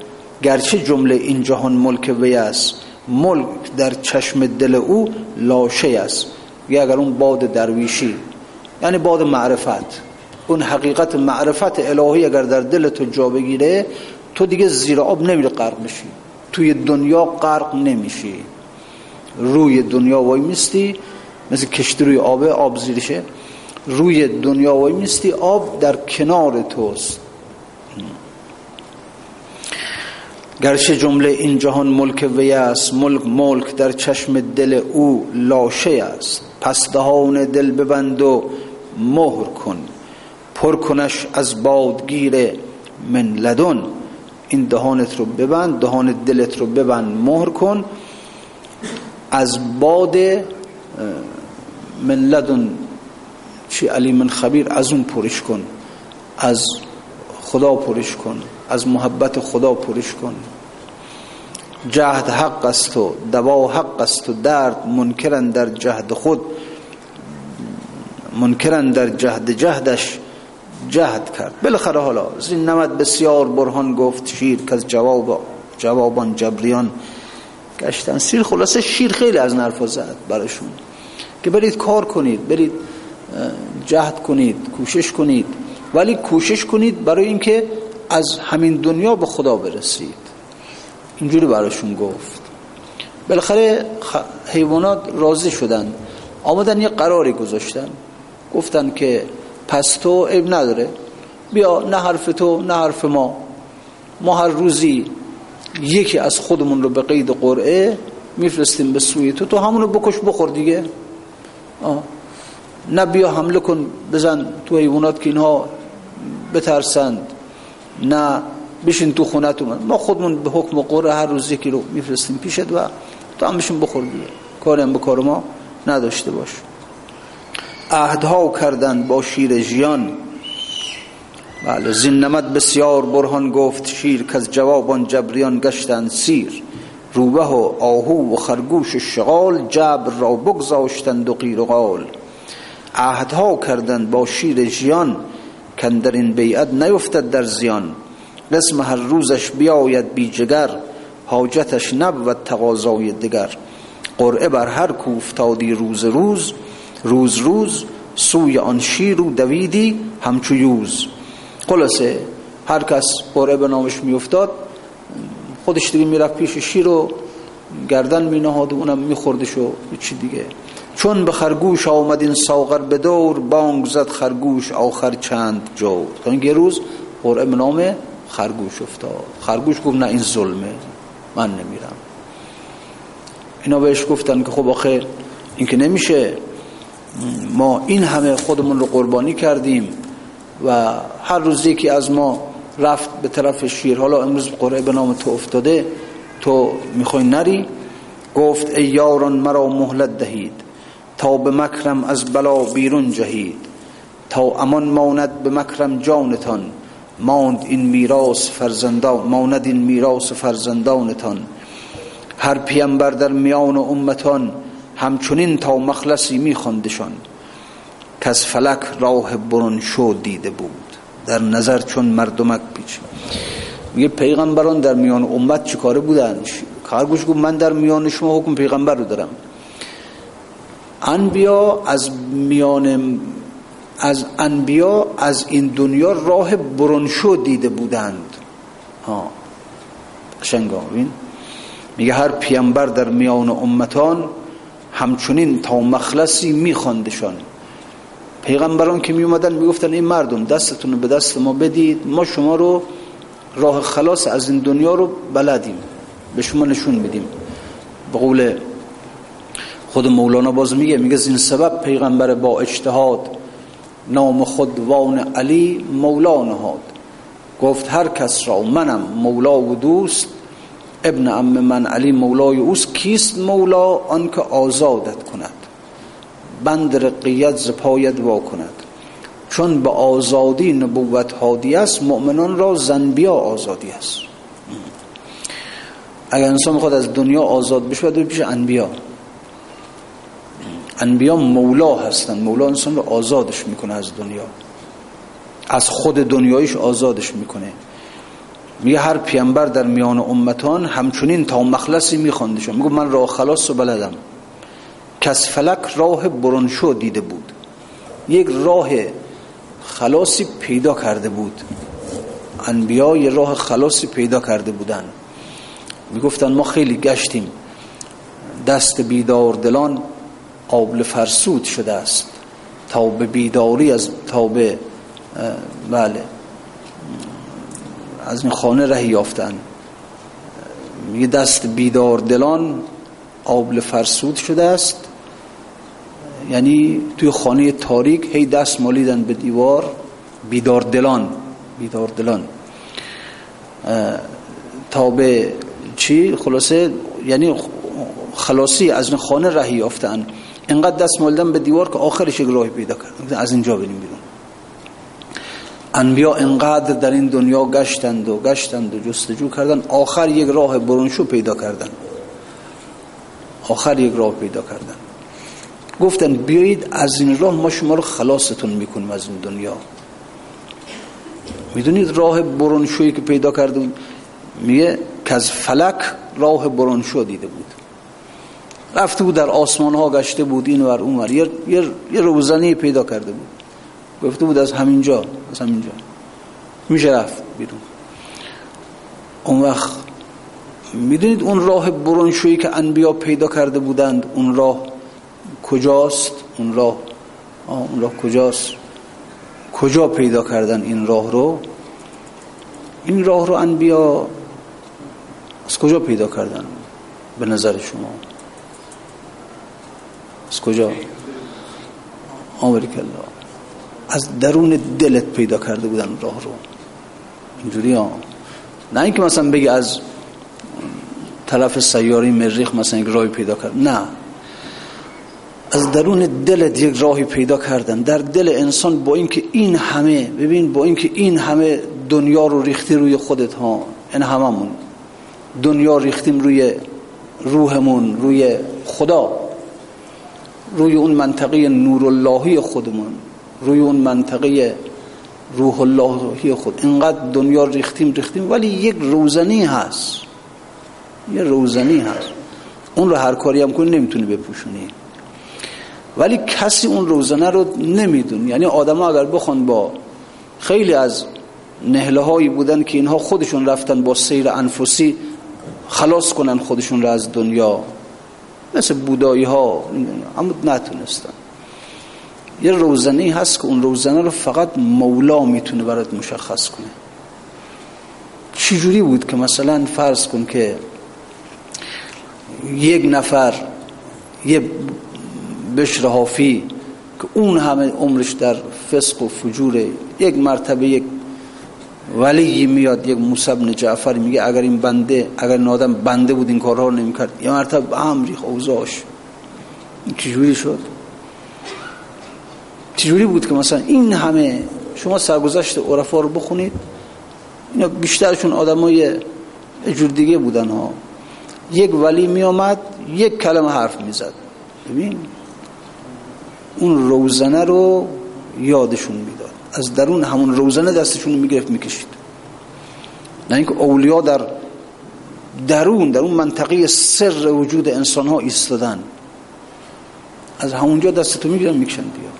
گرچه جمله این جهان ملک وی است ملک در چشم دل او لاشه است. یا اگر اون باد درویشی یعنی باد معرفت. اون حقیقت معرفت الهی اگر در دل تو جا بگیره تو دیگه زیر آب نمیره غرق بشی. توی دنیا غرق نمیشی. روی دنیا وای میستی مثل کشتی روی آب آب زیرشه. روی دنیا وای میستی آب در کنار توست. گرچه جمله این جهان ملک وی است ملک ملک در چشم دل او لاشه است. پس دهان دل ببند و مهر کن. پر کنش از بادگیر من لدن. این دهانت رو ببند دهان دلت رو ببند مهر کن. از باد من لدن چی علی من خبیر از اون پرش کن. از خدا پرش کن. از محبت خدا پرش کن. جهد حق است و دوا حق است و درد منکرن در جهد خود. منکرن در جهد جهدش. جهد کرد. بالاخره حالا زین نمد بسیار برهان گفت شیر که از جواب جوابان جبریان گشتن. سیر خلاصه شیر خیلی از نرفا زد براشون. که برید کار کنید برید جهد کنید کوشش کنید. ولی کوشش کنید برای اینکه از همین دنیا به خدا برسید. اینجوری براشون گفت. بالاخره حیوانات راضی شدن. آمدن یه قراری گذاشتن. گفتن که پس تو عیب نداره. بیا نه حرف تو نه حرف ما. ما هر روزی یکی از خودمون رو به قید قرعه میفرستیم به سوی تو تو همونو بکش بخور دیگه. آه. نه بیا حمله کن بزن تو حیوانات که اینها بترسند. نه بشین تو خونتون ما خودمون به حکم قرعه هر روز یکی رو میفرستیم پیشت و تو هم بشین بخور دیگه. کاری هم به کار ما نداشته باش. عهدها کردند با شیر جیان بله زین نمد بسیار برهان گفت شیر که از جوابان جبریان گشتند سیر. روبه و آهو و خرگوش و شغال جبر را بگذاشتند و قیر و قال. عهدها کردند با شیر جیان کن در این بیعت نیفتد در زیان. قسم هر روزش بیاید بی جگر حاجتش نبود تقاضای دگر. قرعه بر هر کوفتادی روز روز روز روز سوی آن شیر و دویدی همچو یوز. خلاصه هر کس قرعه به نامش میافتاد خودش دیگه می‌رفت پیش شیر و گردن می نهاد و اونم میخوردش و چی دیگه. چون به خرگوش آمد این ساغر به دور بانگ زد خرگوش آخر چند جور. تا این روز قرعه به نام خرگوش افتاد. خرگوش گفت نه این ظلمه. من نمیرم. اینا بهش گفتن که خب آخه این که نمیشه. ما این همه خودمون رو قربانی کردیم و هر روز یکی از ما رفت به طرف شیر حالا امروز قرعه به نام تو افتاده تو می‌خوای نری؟ گفت ای یاران مرا مهلت دهید تا به مکرم از بلا بیرون جهید تا امان ماند به مکرم جانتان ماند این میراث فرزندان ماند این میراث فرزندانتان. هر پیامبر در میان امتان همچنین تا مخلصی میخوندشان که از فلک راه برون شو دیده بود در نظر چون مردمک پیچ. میگه پیغمبران در میان امت چیکاره بودن؟ کارگوش گفت من در میان شما حکم پیغمبر رو دارم. انبیا از میان از انبیا از این دنیا راه برونشو دیده بودند. ها. قشنگا میگه هر پیامبر در میان امتان همچنین تا مخلصی میخواندشان. پیغمبران که می اومدن می‌گفتن این مردم دستتون به دست ما بدید ما شما رو راه خلاص از این دنیا رو بلدیم به شما نشون میدیم. به قول خود مولانا باز میگه میگه این سبب پیغمبر با اجتهاد نام خود وان علی مولا نهاد گفت هر کس را منم مولا و دوست ابن ام من علی مولای اوست کیست مولا؟ آنکه آزادت کند. بند رقیت زپایت وا کند. چون به آزادی نبوت هادی است مؤمنان را زنبیا آزادی است. اگر انسان می‌خواد از دنیا آزاد بشه باید پیش انبیا. انبیا مولا هستن. مولا انسان رو آزادش می‌کنه از دنیا. از خود دنیایش آزادش می‌کنه. میگه هر پیامبر در میان امتان همچنین تا مخلصی میخواندشون میگه من راه خلاص رو بلدم. کس فلک راه برونشو دیده بود. یک راه خلاصی پیدا کرده بود. انبیا یه راه خلاصی پیدا کرده بودن. می‌گفتن ما خیلی گشتیم. دست بیدار دلان قابل فرسود شده است. تا به بیداری از تا به بله. از این خانه رهی یافتن. میگه دست بیدار دلان قابل فرسود شده است. یعنی توی خانه تاریک هی دست مالیدن به دیوار بیدار دلان بیدار دلان. تا به چی؟ خلاصه یعنی خلاصی از این خانه رهی یافتن. اینقدر دست مالیدن به دیوار که آخرش یک پیدا کرد. از اینجا بریم بیرون. انبیا انقدر در این دنیا گشتند و گشتند و جستجو کردن آخر یک راه برونشو پیدا کردن. آخر یک راه پیدا کردن. گفتن بیایید از این راه ما شما رو خلاصتون می‌کنیم از این دنیا. می‌دونید راه برونشویی که پیدا کردون میگه که از فلک راه برونشو دیده بود. رفته بود در آسمان ها گشته بود این ور اون ور یه, یه روزنی پیدا کرده بود. گفته بود از همینجا از همینجا. میشه رفت بیرون. اون وقت می‌دونید اون راه برونشویی که انبیا پیدا کرده بودند اون راه کجاست؟ اون راه اون راه کجاست؟ کجا پیدا کردن این راه رو؟ این راه رو انبیا از کجا پیدا کردن به نظر شما؟ از کجا؟ آمریکا. از درون دلت پیدا کرده بودن راه رو. اینجوری ها. نه اینکه مثلا بگی از طرف سیاری مریخ مثلا یک راهی پیدا کرد. نه. از درون دلت یک راهی پیدا کردن. در دل انسان با اینکه این همه ببین با اینکه این همه دنیا رو ریختی روی خودت ها. این هممون. دنیا ریختیم روی روحمون روی خدا. روی اون منطقه نور اللهی خودمون. روی اون منطقه روح اللهی خود. اینقدر دنیا ریختیم ریختیم ولی یک روزنی هست. یه روزنی هست. اون رو هر کاری هم کنی نمی‌تونی بپوشونی. ولی کسی اون روزنه رو نمیدون. یعنی آدم اگر بخوان با خیلی از نهله هایی بودن که اینها خودشون رفتن با سیر انفسی خلاص کنن خودشون رو از دنیا. مثل بودایی ها اما نتونستن. یه روزنه هست که اون روزنه رو فقط مولا می‌تونه برات مشخص کنه. چجوری بود که مثلا فرض کن که یک نفر یه بشرهافی که اون همه عمرش در فسق و فجوره یک مرتبه یک ولی میاد یک موسی بن جعفر میگه اگر این بنده اگر این آدم بنده بود این کارها رو نمی‌کرد. یه مرتبه امری اوزاش چجوری شد؟ چجوری بود که مثلا این همه شما سرگذشت عرفا رو بخونید؟ اینا بیشترشون آدمای جور دیگه بودن ها. یک ولی می آمد یک کلمه حرف می‌زد. ببین اون روزنه رو یادشون می‌داد. از درون همون روزنه دستشون رو می‌گرفت می‌کشید. نه اینکه اولیا در درون در اون منطقه سر وجود انسان ها ایستادن. از همونجا دستتو می‌گیرن می‌کشن بیا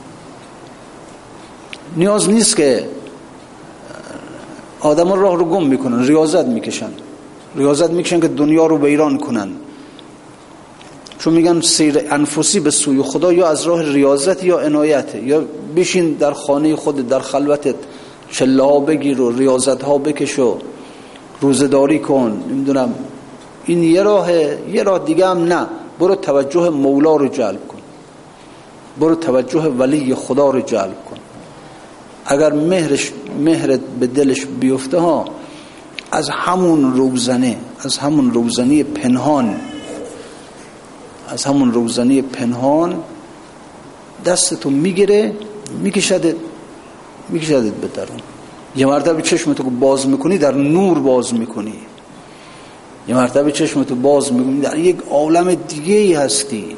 نیاز نیست که آدم راه رو گم می‌کنن ریاضت می‌کشن. ریاضت می‌کشن که دنیا رو به ایران کنن. چون میگن سیر انفسی به سوی خدا یا از راه ریاضت یا عنایت. یا بشین در خانه خود در خلوتت چله ها بگیر و ریاضت ها بکش و روزداری کن. نمی‌دونم. این یه راه یه راه دیگه هم نه. برو توجه مولا رو جلب کن. برو توجه ولی خدا رو جلب اگر مهرش مهرت به دلش بیفته ها از همون روزنه از همون روزنه پنهان از همون روزنه پنهان دستتو می‌گیره میکشدت میکشدت به درون. یه مرتبه چشمتو باز می‌کنی در نور باز می‌کنی. یه مرتبه چشمتو باز می‌کنی در یک عالم دیگه ای هستی.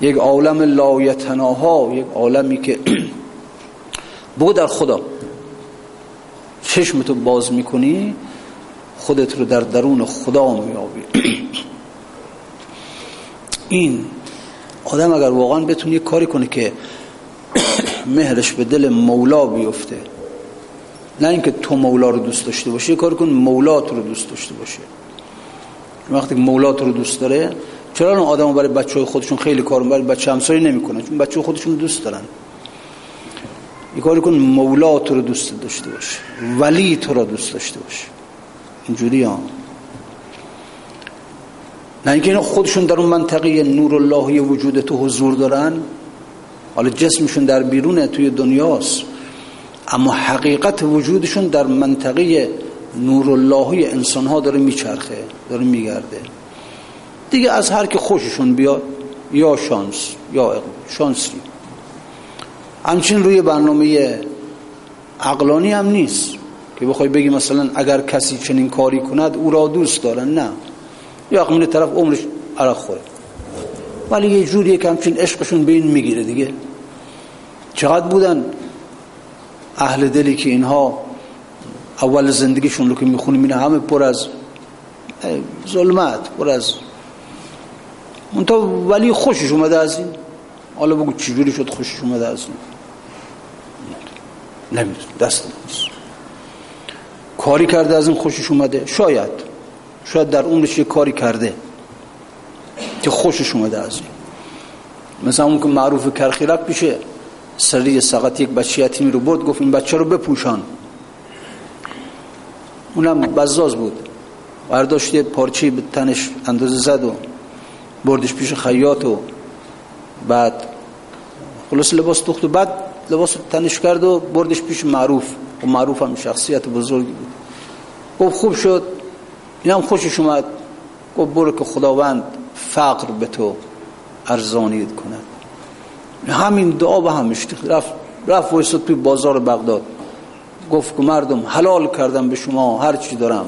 یک عالم لایتناها یک عالمی که بگو در خدا. چشمتو باز می‌کنی خودت رو در درون خدا میابی این آدم اگر واقعا بتونه کاری کنه که مهرش به دل مولا بیفته نه اینکه تو مولا رو دوست داشته باشی کار کن مولا تو رو دوست داشته باشه وقتی مولا تو رو دوست داره چرا اون آدم برای بچه خودشون خیلی کار برای بچه همسایی نمی‌کنه؟ چون بچه خودشون دوست دارن. این کاری کن مولا تو رو دوست داشته باشه ولی تو رو دوست داشته باشه اینجوری ها. نه اینکه اینا خودشون در اون منطقه نور اللهی وجود تو حضور دارن. حالا جسمشون در بیرونه توی دنیاست. اما حقیقت وجودشون در منطقه نور اللهی انسان ها داره میچرخه داره میگرده. دیگه از هر که خوششون بیاد یا شانس یا شانسی. همچین روی برنامه عقلانی هم نیست که بخوای بگی مثلا اگر کسی چنین کاری کند او را دوست دارن نه. یا اقمین طرف عمرش عرق خوره. ولی یه جوریه که همچین عشقشون به این می‌گیره دیگه. چقدر بودن اهل دلی که اینها اول زندگیشون رو که می‌خونیم اینه همه پر از ظلمت پر از. منتها ولی خوشش اومده از این. حالا بگو چجوری شد خوشش اومده از این نمیدون دست نیست کاری کرده از این خوشش اومده. شاید. شاید در عمرش یه کاری کرده که خوشش اومده از این مثلا اون که معروف کرخیرک پیشه سری سقط یک بچه یتیمی رو برد گفت این بچه رو بپوشان. اونم بزاز بود. برداشت یه پارچه به تنش اندازه زد و بردش پیش خیاط و بعد خلاص لباس دخت و بعد لباس تنش کرد و بردش پیش معروف. و معروف هم شخصیت بزرگی بود. گفت خوب شد. این هم خوشش اومد. گفت برو که خداوند فقر به تو ارزانید کند. همین دعا به هم رفت. رفت ویستد توی بازار بغداد. گفت که مردم حلال کردم به شما. هر چی دارم.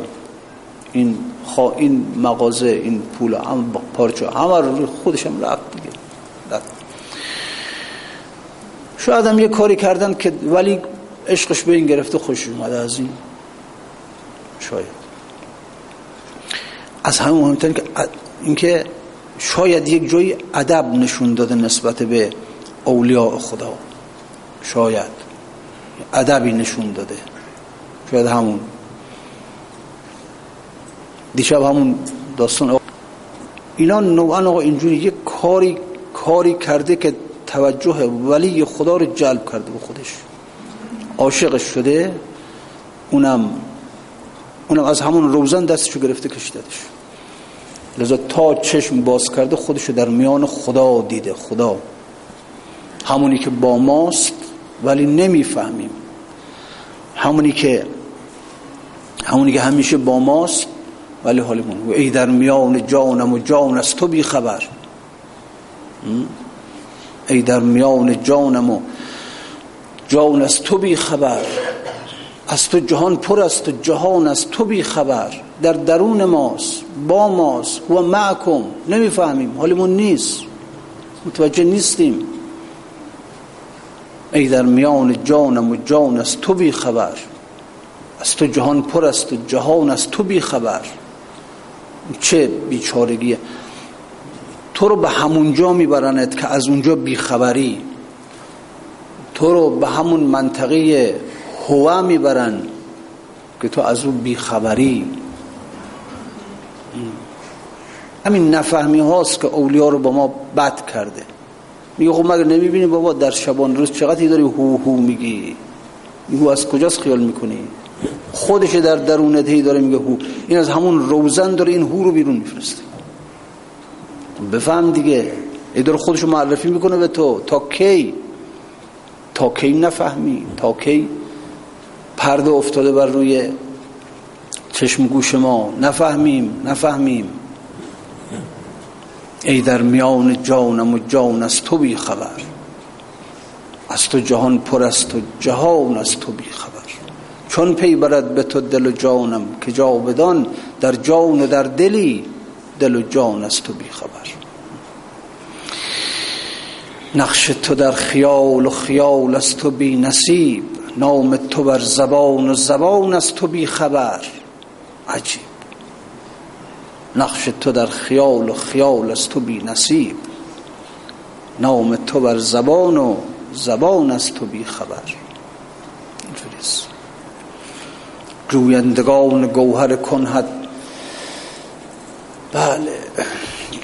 این خوا این مغازه این پول هم پارچه همه رو خودش هم رفت دیگه. رفت. شاید هم یه کاری کردن که ولی عشقش به این گرفته خوش اومده از این. شاید. از همه مهمتر که اینکه شاید یک جایی ادب نشون داده نسبت به اولیاء خدا. شاید. ادبی نشون داده. شاید همون. دیشب همون داستان اینا نوعا آقا اینجوری یک کاری کاری کرده که توجه ولی خدا رو جلب کرده به خودش. عاشقش شده اونم اونم از همون روزن دستشو گرفته کشیدش لذا تا چشم باز کرده خودشو در میان خدا دیده خدا. همونی که با ماست ولی نمی‌فهمیم. همونی که همونی که همیشه با ماست ولی حالمون. و ای در میان جانم و جان از تو بی خبر ای در میان جانم و جان از تو بی خبر. از تو جهان پر است و جهان از تو بی خبر. در درون ماست با ماست و معکم. نمی‌فهمیم حالمون نیست. متوجه نیستیم. ای در میان جانم و جان از تو بی خبر. از تو جهان پر است و جهان از تو بی خبر. چه بیچارگیه. تو رو به همونجا می‌برند که از اونجا بیخبری. تو رو به همون منطقه هوا می‌برن که تو از اون بیخبری. همین نفهمی هاست که اولیا رو با ما بد کرده. میگه خب مگر نمی‌بینی بابا در شبان روز چقدر داری هو هو میگی؟ میگو از کجاست خیال می‌کنی؟ خودش در درونت هی داره میگه هو. این از همون روزن داره این هو رو بیرون میفرسته. بفهم دیگه. ای داره خودشو معرفی می‌کنه به تو. تا کی؟ تا کی نفهمی؟ تا کی پرده افتاده بر روی چشم گوش ما؟ نفهمیم نفهمیم. ای در میان جانم و جان از تو بی خبر. از تو جهان پر است و جهان از تو بی خبر. چون پی برد به تو دل و جانم که جاودان در جان و در دلی دل و جان از تو بی خبر نقش تو در خیال و خیال از تو بی نصیب نام تو بر زبان و زبان از تو بی خبر. عجیب. نقش تو در خیال و خیال از تو بی نصیب نام تو بر زبان و زبان از تو بی خبر. جویندگان گوهر کنهد بله.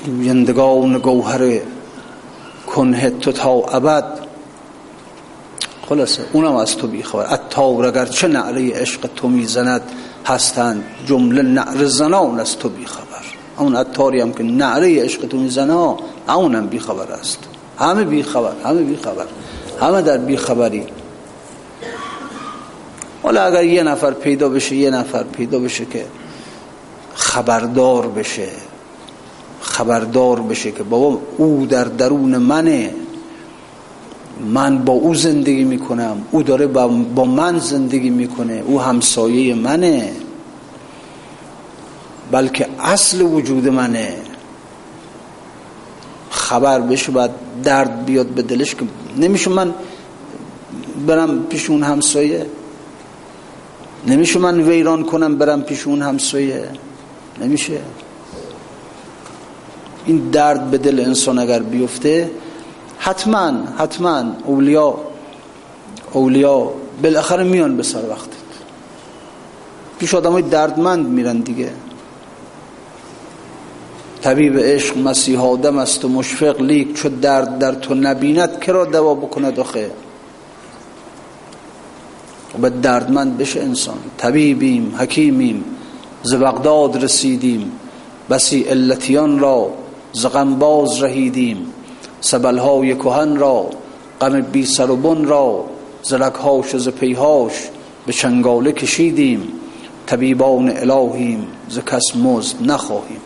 جویندگان گوهر کنه تو تا ابد. خلاصه اونم از تو بیخبر. اتار اگر چه نعره عشق تو می‌زند هستند جمله نعره زنان از تو بیخبر. اون اتاری هم که نعره عشق تو می‌زنه اونم بیخبر است. همه بیخبر همه بیخبر. همه در بیخبری. حالا اگر یه نفر پیدا بشه یه نفر پیدا بشه که خبردار بشه خبردار بشه که بابا او در درون منه. من با او زندگی می‌کنم او داره با من زندگی می‌کنه او همسایه منه. بلکه اصل وجود منه. خبر بشه باید درد بیاد به دلش که نمیشه من برم پیش اون همسایه. نمیشه من ویران کنم برم پیش اون همسایه. نمیشه. این درد به دل انسان اگر بیفته حتما حتما اولیا اولیا بالاخره میان به سر وقتت پیش آدم های دردمند میرن دیگه. طبیب عشق مسیح آدم است و مشفق لیک چو درد در تو نبیند کرا دوا بکند آخه؟ به دردمند بشه انسان. طبیبیم حکیمیم. ز بغداد رسیدیم. بسی علتیان را ز باز رهیدیم. سبلهای کهن را غم بی سر و بن را ز رگهاش ز پیهاش به چنگاله کشیدیم. طبیبان الهیم ز کس مزد نخواهیم.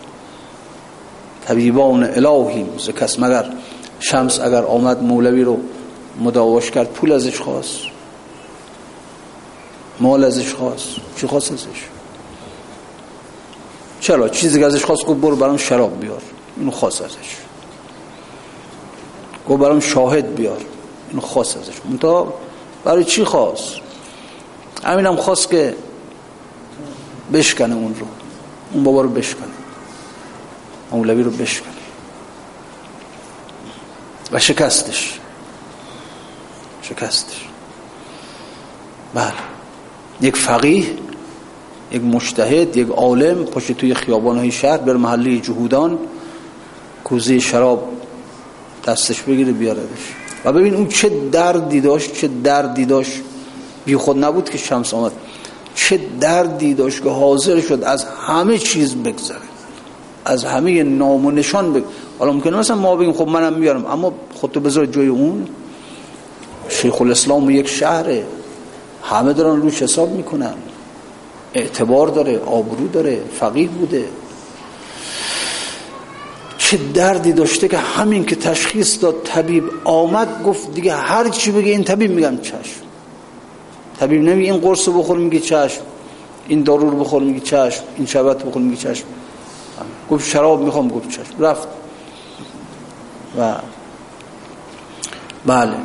طبیبان الهیم ز کس مگر شمس اگر آمد مولوی رو مداواش کرد پول ازش خواست. مال ازش خواست. چی خواست ازش؟ چرا چیزی که ازش خواست گفت برو برام شراب بیار. اینو خواست ازش. گفت برام شاهد بیار. اینو خواست ازش. منتها برای چی خواست؟ همینم خواست که بشکنه اون رو. اون بابا رو بشکنه. مولوی رو بشکنه. و شکستش. شکستش. بله. یک فقیه یک مشتهد یک عالم پشت توی خیابان های شهر بر محله جهودان کوزه شراب دستش بگیره بیاردش. و ببین اون چه دردی داشت چه دردی داشت. بی خود نبود که شمس آمد. چه دردی داشت که حاضر شد از همه چیز بگذره. از همه نام و نشان بگذره حالا ممکنه مثلا ما بگیم خب منم میارم اما خودتو بذار جای اون. شیخ الاسلام یک شهره. همه دارن روش حساب می‌کنن. اعتبار داره آبرو داره فقیه بوده. چه دردی داشته که همین که تشخیص داد طبیب آمد گفت دیگه هر چی بگه این طبیب میگم چشم. طبیب نمی این قرص بخور میگه چشم. این دارو رو بخور میگه چشم. این شبت بخور میگه چشم. گفت شراب می‌خوام گفت چشم. رفت. و بله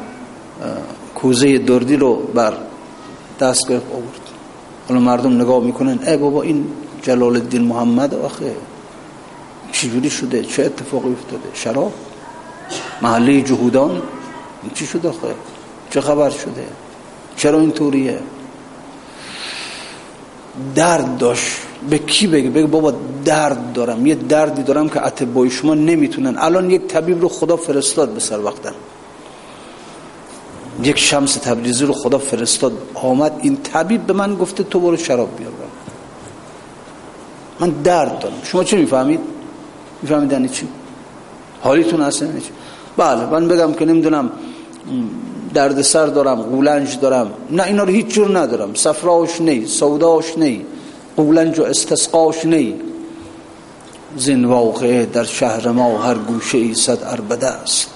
کوزه دردی رو بر دست گرفت آورد. حالا مردم نگاه می‌کنن ای بابا این جلال الدین محمد آخه چجوری شده؟ چه اتفاقی افتاده؟ شراب؟ محله جهودان؟ چی شده آخه؟ چه خبر شده؟ چرا این طوریه درد داشت. به کی بگه بگه بابا درد دارم. یه دردی دارم که اتبای شما نمی‌تونن. الان یک طبیب رو خدا فرستاد به سر وقتم. یک شمس تبریزی رو خدا فرستاد. آمد این طبیب به من گفته تو برو شراب بیار. من درد دارم. شما چی می‌فهمید؟ می‌فهمید یعنی چی؟ حالیتون اصلا یعنی چی؟ بله من بگم که نمی‌دونم درد سر دارم قولنج دارم. نه اینا رو هیچ جور ندارم. صفراش نی سوداش نی قولنج و استسقاش نی. زین واقعه در شهر ما هر گوشه ای صد اربده است.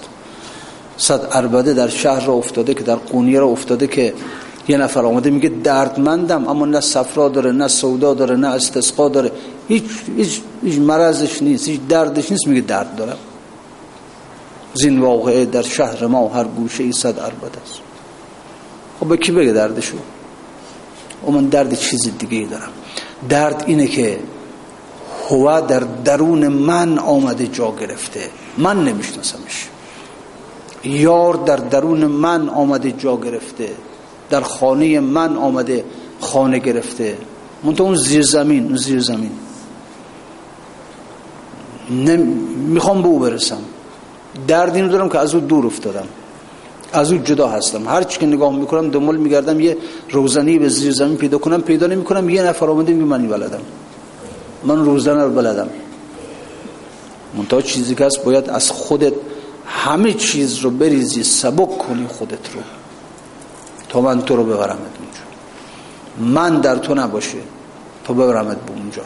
صد اربده در شهر را افتاده که در قونیه را افتاده که یه نفر آمده میگه دردمندم اما نه صفرا داره نه سودا داره نه استسقا داره. هیچ, هیچ, هیچ مرضش نیست هیچ دردش نیست میگه درد دارم. زین واقعه در شهر ما هر گوشه ای صد اربده است. خب به کی بگه دردشو؟ و من درد چیز دیگه ای دارم. درد اینه که هوا در درون من آمده جا گرفته. من نمیشناسمش. یار در درون من آمده جا گرفته در خانه من آمده خانه گرفته. منطقه اون زیر زمین اون زیر زمین. می‌خوام به او برسم. درد اینو دارم که از او دور افتادم. از او جدا هستم. هر چی که نگاه می‌کنم دنبال میگردم یه روزنی به زیر زمین پیدا کنم پیدا نمی‌کنم یه نفر آمده میگه من بلدم. من روزنه رو بلدم. منتها چیزی که هست باید از خودت همه چیز رو بریزی سبک کنی خودت رو. تا من تو رو ببرمت اونجا. من در تو نباشه تا ببرمت به اونجا.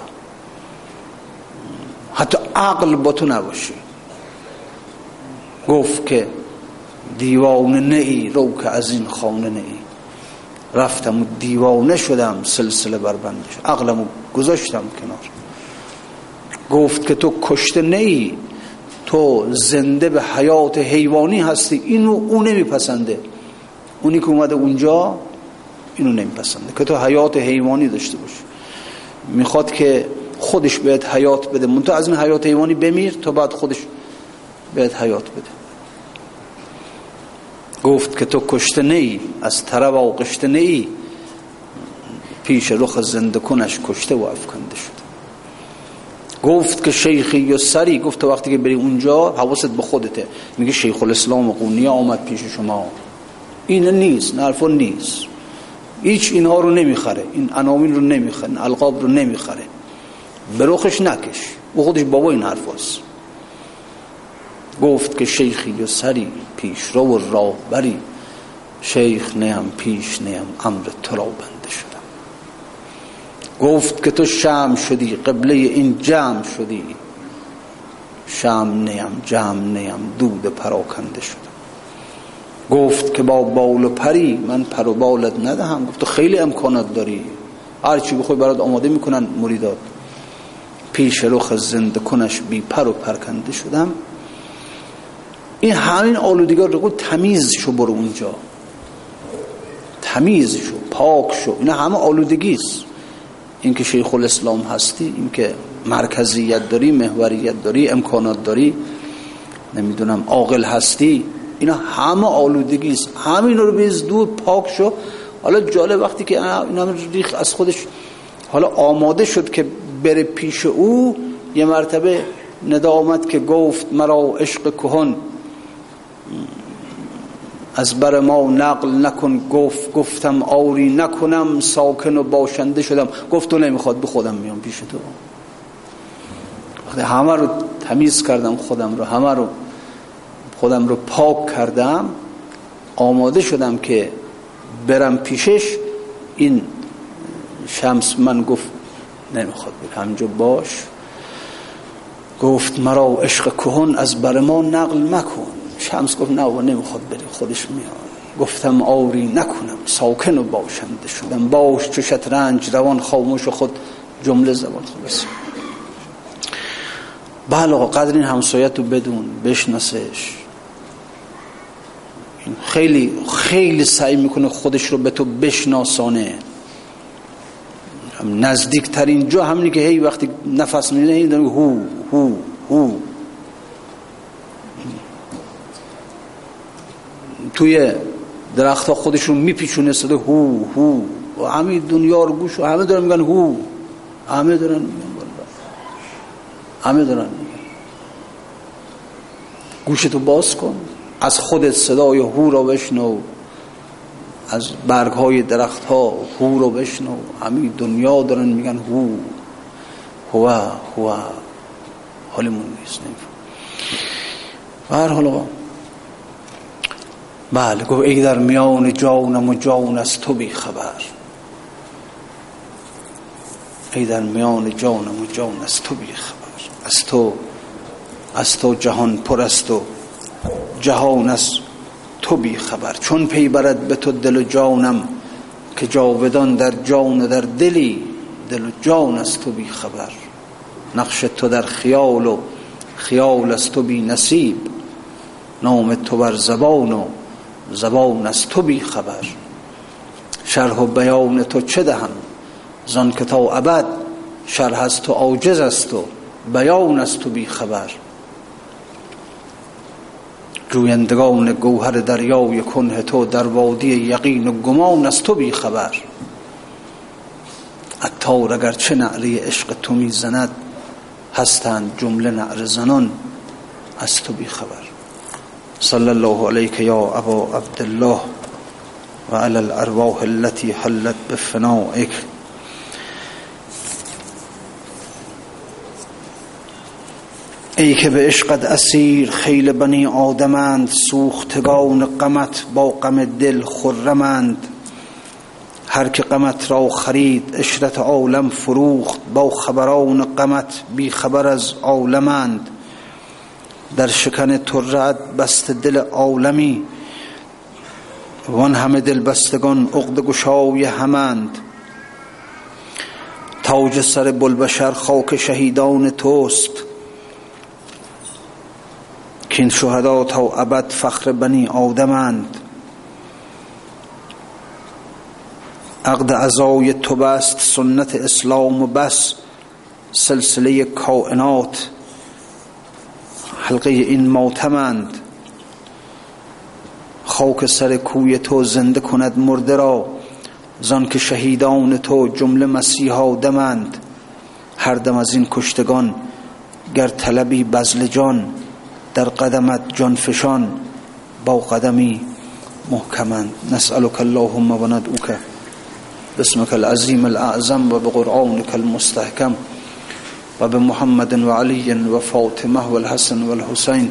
حتی عقل با تو نباشه. گفت که دیوانه نه ای رو که از این خانه رفتم و دیوانه شدم سلسله بربند شد عقلمو گذاشتم کنار. گفت که تو کشته نه تو زنده به حیات حیوانی هستی اینو او نمیپسنده. اونی که اومده اونجا اینو نمیپسنده. که تو حیات حیوانی داشته باشی. می‌خواد که خودش بهت حیات بده. من از این حیات حیوانی بمیر تا بعد خودش بهت حیات بده. گفت که تو کشته نی از طرف و قشته نی. پیش رخ زنده کنش کشته و افکنده گفت که شیخی یا سری گفت وقتی که بری اونجا حواست به خودته. میگه شیخ الاسلام قونیه آمد پیش شما. این نیست نه نیست. هیچ اینها رو نمی‌خره. این عناوین رو نمی‌خره این القاب رو نمی‌خره. به رخش نکش. او خودش بابا این حرف هست. گفت که شیخی و سری پیش رو و راه بری شیخ نیم پیش نیم امر تو گفت که تو شم شدی قبله این جمع شدی. شم نیم جمع نیم دود پراکنده شدم گفت که با بال و پری من پر و بالت ندهم. گفت تو خیلی امکانات داری. هر چی بخوای برات آماده می‌کنن مریدات. پیش رخ زنده کنش بی پر و پرکنده شدم. این همین آلودگار رو تمیز شو برو اونجا. تمیز شو پاک شو. این همه آلودگی است این که شیخ الاسلام هستی این که مرکزیت داری محوریت داری امکانات داری نمی‌دونم عاقل هستی اینا همه آلودگی است. همین رو بیز دور پاک شو. حالا جالب وقتی که این ریخ از خودش حالا آماده شد که بره پیش او یه مرتبه ندا که گفت مرا عشق کهن. از بر ما نقل نکن گفت گفتم آوری نکنم ساکن و باشنده شدم. گفت تو نمی‌خواد به خودم میام پیش تو. وقتی همه رو تمیز کردم خودم رو همه رو خودم رو پاک کردم. آماده شدم که برم پیشش. این شمس من گفت نمی‌خواد بود همجا باش. گفت مرا عشق کهن از بر ما نقل مکن. شمس گفت نه و نمی‌خواد بری خودش میاد. گفتم آوری نکنم ساکن و باشنده شدم. باش چو شطرنج روان خاموش خود جمله زبان خود. بله قدر این همسایت رو بدون بشناسش. خیلی خیلی سعی می‌کنه خودش رو به تو بشناسانه. نزدیک ترین جا همینی که هی وقتی نفس میده هی هو هو هو. توی درخت ها خودشون میپیچونه صدا هو هو. و همه دنیا رو گوش و همه دارن میگن هو. همه دارن میگن همه دارن میگن. گوشتو باز کن. از خودت صدای هو را بشنو. از برگ های درخت ها هو رو بشنو. همه دنیا دارن میگن هو. هو هو حالمون نیست. و هر حالا بله گفت ای در میان جانم و جان از تو بی خبر. ای در میان جانم و جان از تو بی خبر. از تو از تو جهان پر است و جهان از تو بی خبر. چون پی برد به تو دل و جانم که جاودان در جان و در دلی دل و جان از تو بی خبر. نقش تو در خیال و خیال از تو بی نصیب. نام تو بر زبان و زبان از تو بی خبر. شرح و بیان تو چه دهم؟ زان که تا ابد شرح از تو عاجز است و بیان از تو بی خبر. جویندگان گوهر دریای کنه تو در وادی یقین و گمان از تو بی خبر. اتار اگر چه نعره عشق تو می زند هستند جمله نعر زنان از تو بی خبر. صلی الله علیک یا ابا عبدالله و علی الارواح التي حلت بفنائک ای که به عشقت اسیر خیل بنی آدمند سوختگان قمت با غم دل خرمند. هر که قمت را خرید اشرت عالم فروخت با خبران قمت بی خبر از عالمند. در شکن ترعت بست دل عالمی وان همه دل بستگان عقد گشای همند. تاج سر بلبشر خاک شهیدان توست. کین شهدا تا ابد فخر بنی آدمند. عقد عزای تو بست سنت اسلام و بس سلسله کائنات. حلقه این ماتمند خاک سر کوی تو زنده کند مرده را. زان که شهیدان تو جمله مسیحا دمند. هر دم از این کشتگان گر طلبی بزل جان در قدمت جان فشان. با قدمی محکمند نسألك اللهم و ندعوك باسمك العظیم الاعظم و بقرآنك المستحکم. وبمحمد وعلي وفاطمة والحسن والحسين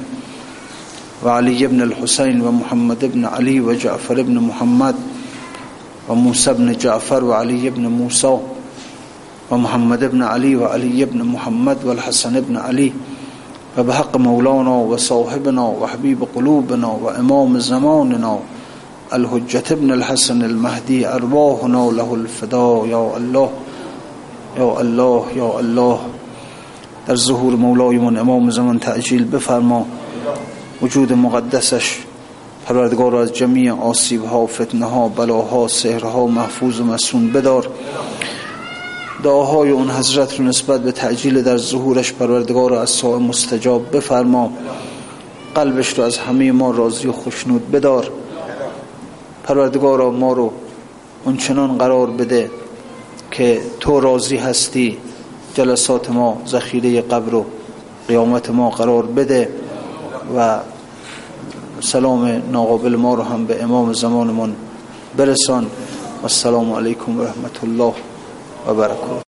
وعلي بن الحسين ومحمد بن علي وجعفر بن محمد وموسى بن جعفر وعلي بن موسى ومحمد بن علي وعلي بن محمد والحسن بن علي وبحق مولانا وصاحبنا وحبيب قلوبنا وإمام زماننا الحجة بن الحسن المهدي أرواحنا له الفدا يا الله يا الله يا الله يا الله در ظهور مولایمون امام زمان تعجیل بفرما. وجود مقدسش پروردگار از جمیع آسیب ها فتنه ها بلاها سهرها محفوظ و مسون بدار. دعاهای اون حضرت رو نسبت به تعجیل در ظهورش پروردگار از ساعه مستجاب بفرما. قلبش رو از همه ما راضی و خوشنود بدار. پروردگار ما رو اونچنان قرار بده که تو راضی هستی. جلسات ما ذخیره قبر و قیامت ما قرار بده و سلام ناقابل ما رو هم به امام زمانمون برسان. و السلام علیکم و رحمت الله و برکاته.